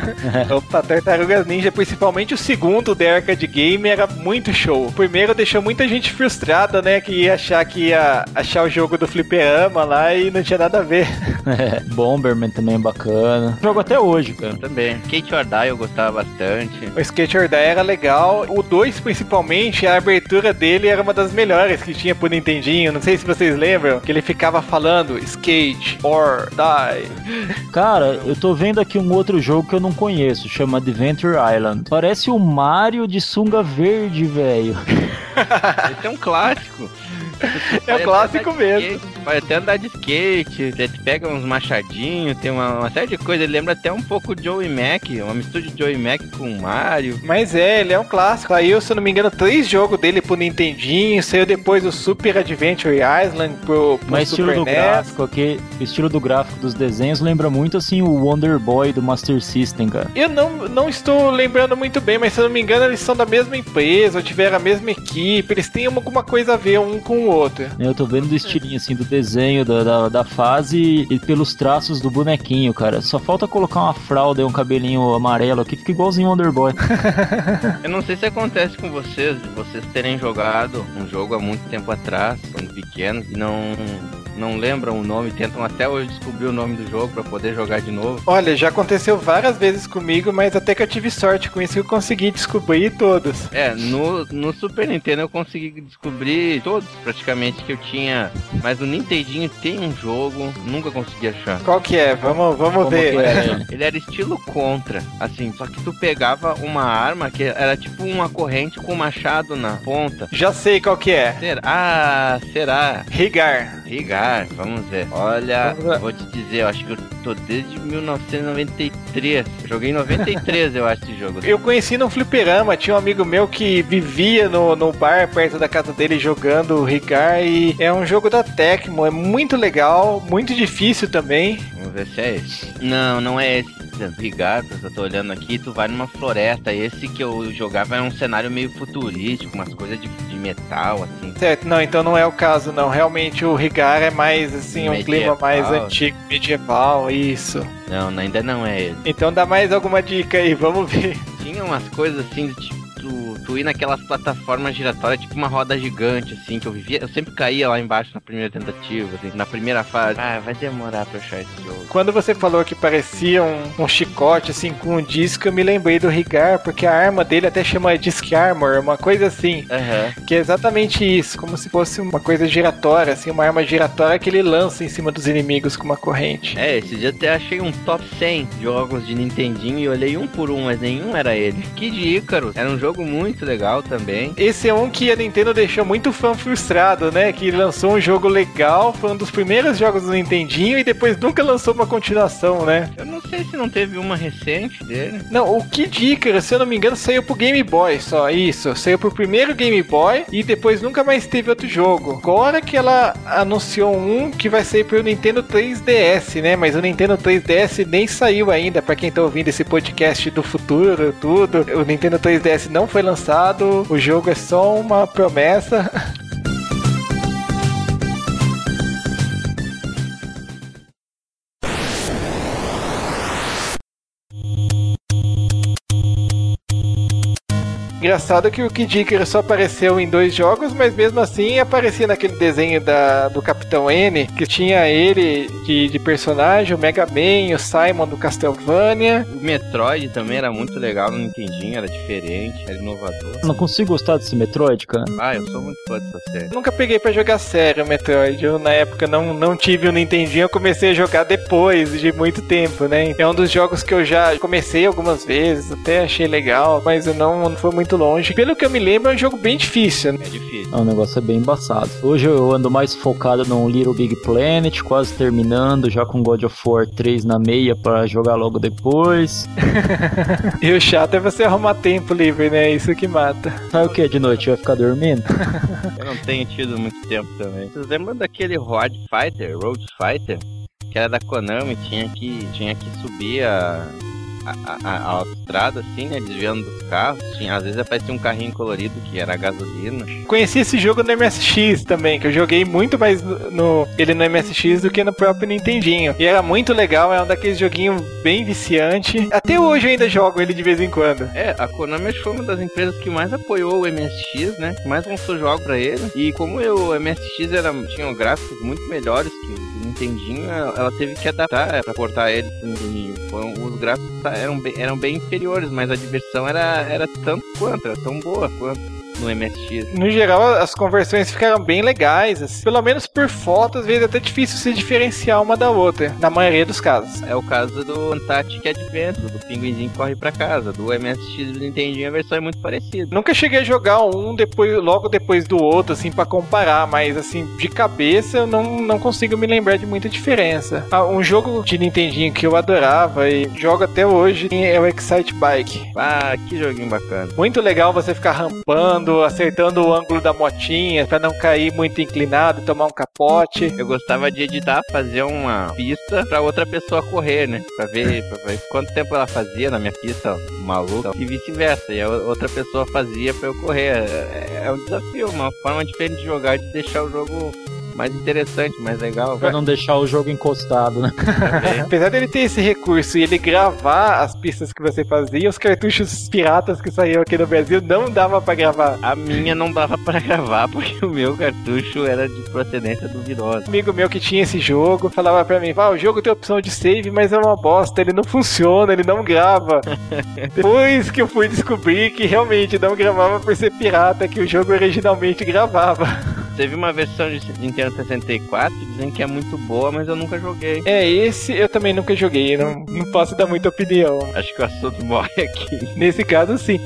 Opa, Tartarugas Ninja, principalmente o segundo, The Arcade Game, era muito show. O primeiro deixou muita gente frustrada, né? Que ia achar que ia achar o jogo do Fliperama lá e não tinha nada a ver. É, Bomberman também é bacana. Jogo até hoje, cara. Também. Kate or Die eu gostava bastante. O Skate or Die era legal. O 2, principalmente, a abertura dele era uma das melhores que tinha pro Nintendinho. Não sei se vocês lembram, que ele ficava falando Skate or Die. Cara, eu tô vendo aqui um outro jogo que eu não conheço, chama Adventure Island. Parece o Mario de sunga verde, velho. Esse é um clássico. É o clássico mesmo. Pode até andar de skate, você pega uns machadinhos, tem uma, uma série de coisas. Ele lembra até um pouco de Joey Mac, uma mistura de Joey Mac com Mario. Mas é, ele é um clássico. Saiu, se eu não me engano, três jogos dele pro Nintendinho. Saiu depois o Super Adventure Island pro, pro Mas o estilo Super do NES. gráfico aqui, o estilo do gráfico dos desenhos lembra muito assim o Wonder Boy do Master System, cara. Eu não, não estou lembrando muito bem, mas se eu não me engano, eles são da mesma empresa, ou tiveram a mesma equipe, eles têm alguma coisa a ver um com o outro. Eu tô vendo do estilinho assim do desenho da, da, da fase e pelos traços do bonequinho, cara. Só falta colocar uma fralda e um cabelinho amarelo aqui, fica igualzinho Wonder Boy. Eu não sei se acontece com vocês, de vocês terem jogado um jogo há muito tempo atrás, quando pequenos, e não, não lembram o nome, tentam até hoje descobrir o nome do jogo pra poder jogar de novo. Olha, já aconteceu várias vezes comigo, mas até que eu tive sorte com isso que eu consegui descobrir todos. É, no, no Super Nintendo eu consegui descobrir todos praticamente que eu tinha, mas no Nintendinho tem um jogo, nunca consegui achar. Qual que é? Vamos, vamos Como ver. que é ele? Era estilo contra, assim, só que tu pegava uma arma que era tipo uma corrente com um machado na ponta. Já sei qual que é. Será? Ah, será? Rigar. Rigar, vamos ver. Olha, Vamos vou te dizer, eu acho que eu tô desde 1993. Eu joguei em 93, eu acho, esse jogo. Eu conheci no fliperama, tinha um amigo meu que vivia no, no bar perto da casa dele jogando Rigar e é um jogo da Tecmo, é muito legal, muito difícil também. Vamos ver se é esse. Não, não é esse. Rigar, eu tô olhando aqui, tu vai numa floresta. Esse que eu jogava é um cenário meio futurístico, umas coisas de, de metal, assim. Certo, não, então não é o caso não, realmente o Rigar é mais assim, um clima Medieval. mais antigo, medieval, isso. Não, ainda não é esse. Então dá mais alguma dica aí, vamos ver. Tinha umas coisas assim, de, tipo, tu, tu ir naquelas plataformas giratórias, tipo uma roda gigante, assim, que eu vivia. Eu sempre caía lá embaixo na primeira tentativa, assim, na primeira fase. Ah, vai demorar pra achar esse jogo. Quando você falou que parecia um, um chicote assim com um disco, eu me lembrei do Rigar, porque a arma dele até chama Disc Armor, uma coisa assim. Aham. Que é exatamente isso, como se fosse uma coisa giratória, assim, uma arma giratória que ele lança em cima dos inimigos com uma corrente. É, esse dia até achei um top 100 jogos de Nintendinho e olhei um por um, mas nenhum era ele. Kid Icarus era um jogo muito legal também. Esse é um que a Nintendo deixou muito fã frustrado, né? Que lançou um jogo legal, foi um dos primeiros jogos do Nintendinho e depois nunca lançou uma continuação, né? Eu não sei se não teve uma recente dele. Não, o Kid Icarus, se eu não me engano, saiu pro Game Boy só, isso. Saiu pro primeiro Game Boy e depois nunca mais teve outro jogo. Agora que ela anunciou um que vai sair pro Nintendo 3DS, né? Mas o Nintendo 3DS nem saiu ainda, pra quem tá ouvindo esse podcast do futuro, tudo. O Nintendo 3DS não foi lançado, o jogo é só uma promessa. Engraçado que o Kid Icarus só apareceu em dois jogos, mas mesmo assim aparecia naquele desenho da, do Capitão N, que tinha ele de, de personagem, o Mega Man, o Simon do Castlevania. O Metroid também era muito legal no Nintendinho, era diferente, era inovador. Eu não consigo gostar desse Metroid, cara. Ah, eu sou muito fã dessa série. Nunca peguei pra jogar sério o Metroid. Eu, na época, não, não tive o Nintendinho, eu comecei a jogar depois de muito tempo, né? É um dos jogos que eu já comecei algumas vezes, até achei legal, mas eu não, não foi muito longe. Pelo que eu me lembro, é um jogo bem difícil, né? É difícil. É, o negócio é bem embaçado. Hoje eu ando mais focado no Little Big Planet, quase terminando, já com God of War 3 na meia para jogar logo depois. E o chato é você arrumar tempo livre, né? Isso que mata. Sabe o que? De noite vai ficar dormindo? Eu não tenho tido muito tempo também. Vocês lembram daquele Road Fighter, Road Fighter? Que era da Konami, tinha que, tinha que subir a, a, a, a autostrada, assim, né? Desviando dos carros. Tinha, às vezes aparecia um carrinho colorido que era gasolina. Conheci esse jogo no MSX também, que eu joguei muito mais no, no- ele no MSX do que no próprio Nintendinho. E era muito legal, é um daqueles joguinhos bem viciante. Até hoje eu ainda jogo ele de vez em quando. É, a Konami foi uma das empresas que mais apoiou o MSX, né? Que mais lançou jogos pra ele. E como o MSX era, tinha gráficos muito melhores que o Nintendinho, ela teve que adaptar é, pra portar ele pro Nintendinho. Foram- os gráficos eram bem, eram bem inferiores, mas a diversão era, era tanto quanto, era tão boa quanto no MSX. No geral, as conversões ficaram bem legais. assim. Pelo menos por foto, às vezes é até difícil se diferenciar uma da outra, na maioria dos casos. É o caso do Fantastic Adventure, do pinguinzinho que corre pra casa. Do MSX e do Nintendinho a versão é muito parecida. Nunca cheguei a jogar um depois, logo depois do outro, assim, pra comparar, mas assim, de cabeça eu não, não consigo me lembrar de muita diferença. Ah, um jogo de Nintendinho que eu adorava e jogo até hoje é o Excite Bike. Ah, que joguinho bacana. Muito legal você ficar rampando, acertando o ângulo da motinha pra não cair muito inclinado tomar um capote. Eu gostava de editar, fazer uma pista pra outra pessoa correr, né? Pra ver, ver quanto tempo ela fazia na minha pista, maluca, e vice-versa. E a outra pessoa fazia pra eu correr. É, é um desafio, uma forma diferente de jogar, de deixar o jogo mais interessante, mais legal. Pra não deixar o jogo encostado, né? Também. Apesar dele ter esse recurso e ele gravar as pistas que você fazia, os cartuchos piratas que saíam aqui no Brasil não dava pra gravar. A minha não dava pra gravar porque o meu cartucho era de procedência duvidosa. Um amigo meu que tinha esse jogo falava pra mim: ah, o jogo tem opção de save, mas é uma bosta, ele não funciona, ele não grava. Depois que eu fui descobrir que realmente não gravava por ser pirata, que o jogo originalmente gravava. Teve uma versão de Nintendo 64 dizendo que é muito boa, mas eu nunca joguei. É, esse eu também nunca joguei, não, não posso dar muita opinião. Acho que o assunto morre aqui. Nesse caso, sim.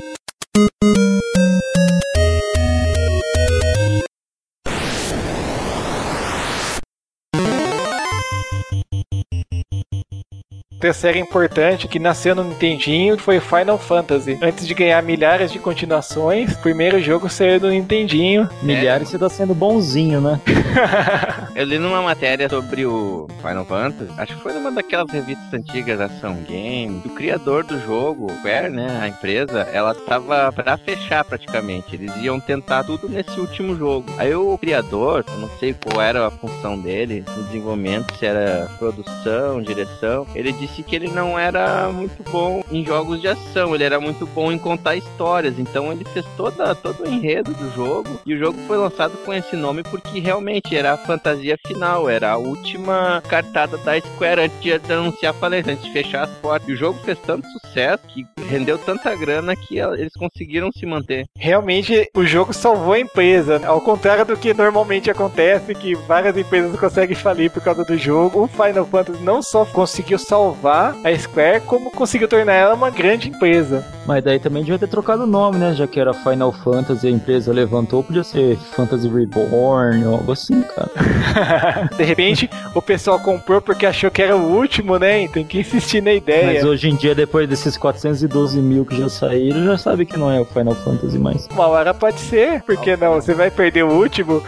Outra série importante que nasceu no Nintendinho foi Final Fantasy. Antes de ganhar milhares de continuações, o primeiro jogo saiu do Nintendinho. Milhares você tá sendo bonzinho, né? Eu li numa matéria sobre o Final Fantasy, acho que foi numa daquelas revistas antigas da Ação Game, o criador do jogo, Square, né, a empresa, ela tava pra fechar praticamente. Eles iam tentar tudo nesse último jogo. Aí o criador, eu não sei qual era a função dele no desenvolvimento, se era produção, direção, ele disse que ele não era muito bom em jogos de ação, ele era muito bom em contar histórias. Então ele fez toda, todo o enredo do jogo e o jogo foi lançado com esse nome porque realmente era a fantasia final, era a última cartada da Square antes de anunciar a falência, antes de fechar as portas. E o jogo fez tanto sucesso que rendeu tanta grana que eles conseguiram se manter. Realmente, o jogo salvou a empresa. Ao contrário do que normalmente acontece, que várias empresas conseguem falir por causa do jogo, o Final Fantasy não só conseguiu salvar salvar a Square, como conseguiu tornar ela uma grande empresa. Mas daí também devia ter trocado o nome, né? Já que era Final Fantasy, a empresa levantou, podia ser Fantasy Reborn ou algo assim, cara. De repente, o pessoal comprou porque achou que era o último, né? Tem que insistir na ideia. Mas hoje em dia, depois desses 412 mil que já saíram, já sabe que não é o Final Fantasy mais. Uma hora pode ser, por que não? Você vai perder o último?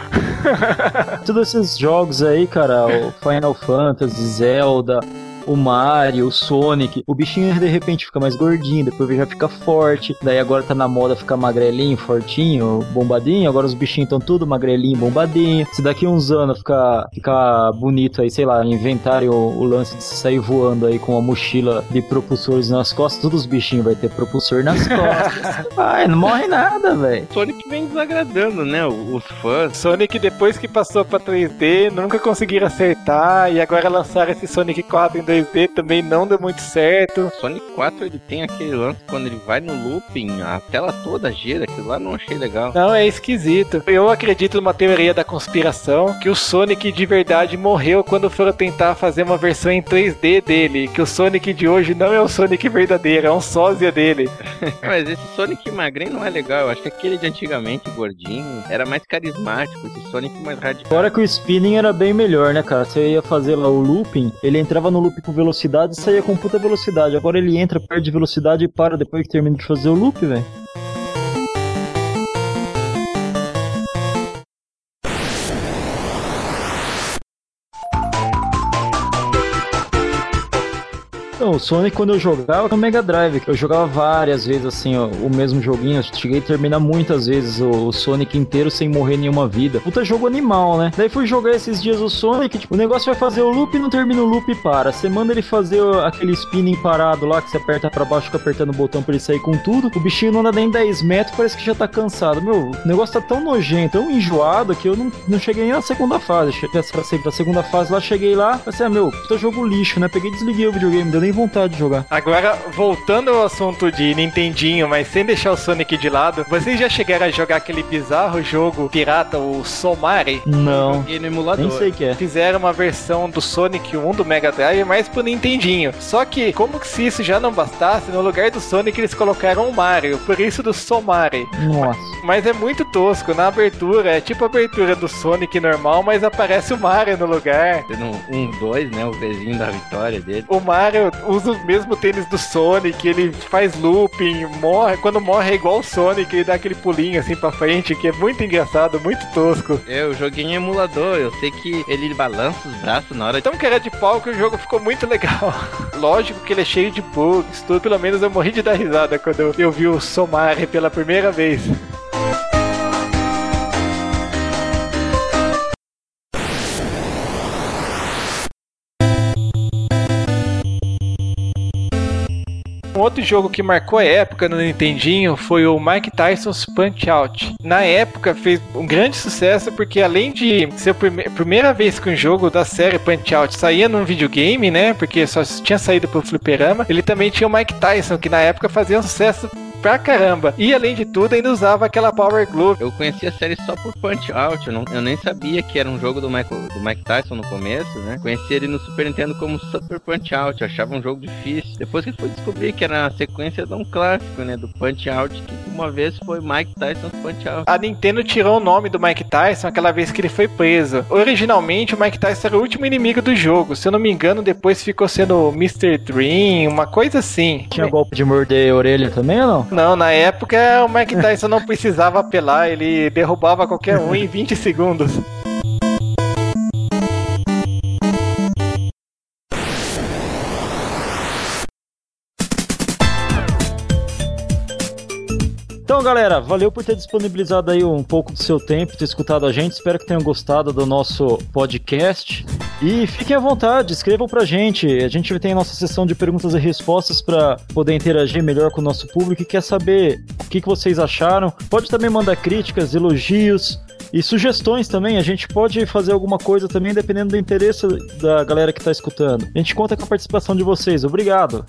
Todos esses jogos aí, cara, o Final Fantasy, Zelda, o Mario, o Sonic, o bichinho de repente fica mais gordinho, depois já fica forte, daí agora tá na moda ficar magrelinho, fortinho, bombadinho, agora os bichinhos estão tudo magrelinho, bombadinho. Se daqui uns anos ficar, ficar bonito aí, sei lá, inventarem o, o lance de sair voando aí com a mochila de propulsores nas costas, todos os bichinhos vai ter propulsor nas costas. Ai, não morre nada, velho. Sonic vem desagradando, né? Os fãs. Sonic, depois que passou pra 3D, nunca conseguiram acertar, e agora lançaram esse Sonic 4 em 2D também não deu muito certo. Sonic 4 ele tem aquele lance quando ele vai no looping, a tela toda gira, aquilo lá não achei legal. Não, é esquisito. Eu acredito numa teoria da conspiração que o Sonic de verdade morreu quando foram tentar fazer uma versão em 3D dele, que o Sonic de hoje não é o Sonic verdadeiro, é um sósia dele. Mas esse Sonic magrinho não é legal, eu acho que aquele de antigamente, gordinho, era mais carismático, esse Sonic mais radical. Agora que o spinning era bem melhor, né, cara? Você ia fazer lá o looping, ele entrava no loop com velocidade e saía com puta velocidade. Agora ele entra, perde velocidade e para depois que termina de fazer o loop, velho. O Sonic, quando eu jogava no Mega Drive, eu jogava várias vezes assim, ó, o mesmo joguinho. Eu cheguei a terminar muitas vezes o, o, Sonic inteiro sem morrer nenhuma vida. Puta jogo animal, né? Daí fui jogar esses dias o Sonic, tipo, o negócio vai fazer o loop e não termina o loop e para. Você manda ele fazer aquele spinning parado lá, que você aperta pra baixo, fica apertando o botão pra ele sair com tudo. O bichinho não anda nem 10 metros, parece que já tá cansado. Meu, o negócio tá tão nojento, tão enjoado, que eu não, não cheguei nem na segunda fase. Cheguei pra, pra segunda fase lá, cheguei lá, pensei, ah, meu, puta jogo lixo, né? Peguei e desliguei o videogame, deu nem vontade de jogar. Agora, voltando ao assunto de Nintendinho, mas sem deixar o Sonic de lado, vocês já chegaram a jogar aquele bizarro jogo pirata, o Somari? Não. Joguei no emulador. Nem sei o que é. Fizeram uma versão do Sonic 1 do Mega Drive, mais pro Nintendinho. Só que, como que se isso já não bastasse, no lugar do Sonic eles colocaram o Mario, por isso do Somari. Nossa. Mas é muito tosco, na abertura, é tipo a abertura do Sonic normal, mas aparece o Mario no lugar. No 1, 2, né? O vizinho da vitória dele. O Mario usa o mesmo tênis do Sonic, ele faz looping, morre. Quando morre é igual o Sonic, ele dá aquele pulinho assim pra frente, que é muito engraçado, muito tosco. Eu joguei em emulador, eu sei que ele balança os braços na hora de. Tão cara de pau que o jogo ficou muito legal. Lógico que ele é cheio de bugs, tudo. Pelo menos eu morri de dar risada quando eu, eu vi o Somari pela primeira vez. Outro jogo que marcou a época no Nintendinho foi o Mike Tyson's Punch Out. Na época fez um grande sucesso porque além de ser a prime primeira vez que um jogo da série Punch Out saía num videogame, né? Porque só tinha saído pro fliperama, ele também tinha o Mike Tyson, que na época fazia um sucesso pra caramba. E além de tudo, ainda usava aquela Power Glove. Eu conhecia a série só por Punch Out, eu, não, eu nem sabia que era um jogo do, Michael, do Mike Tyson no começo, né? Conhecia ele no Super Nintendo como Super Punch Out, eu achava um jogo difícil. Depois que eu fui descobrir que era a sequência de um clássico, né? Do Punch Out, que uma vez foi Mike Tyson's Punch Out. A Nintendo tirou o nome do Mike Tyson aquela vez que ele foi preso. Originalmente, o Mike Tyson era o último inimigo do jogo. Se eu não me engano, depois ficou sendo Mr. Dream, uma coisa assim. Tinha golpe de morder a orelha também ou não? Não, na época o Mike Tyson não precisava apelar, ele derrubava qualquer um em 20 segundos. Galera, valeu por ter disponibilizado aí um pouco do seu tempo, ter escutado a gente. Espero que tenham gostado do nosso podcast. E fiquem à vontade, escrevam pra gente. A gente tem a nossa sessão de perguntas e respostas para poder interagir melhor com o nosso público e quer saber o que, que vocês acharam. Pode também mandar críticas, elogios, e sugestões também, a gente pode fazer alguma coisa também, dependendo do interesse da galera que está escutando. A gente conta com a participação de vocês. Obrigado!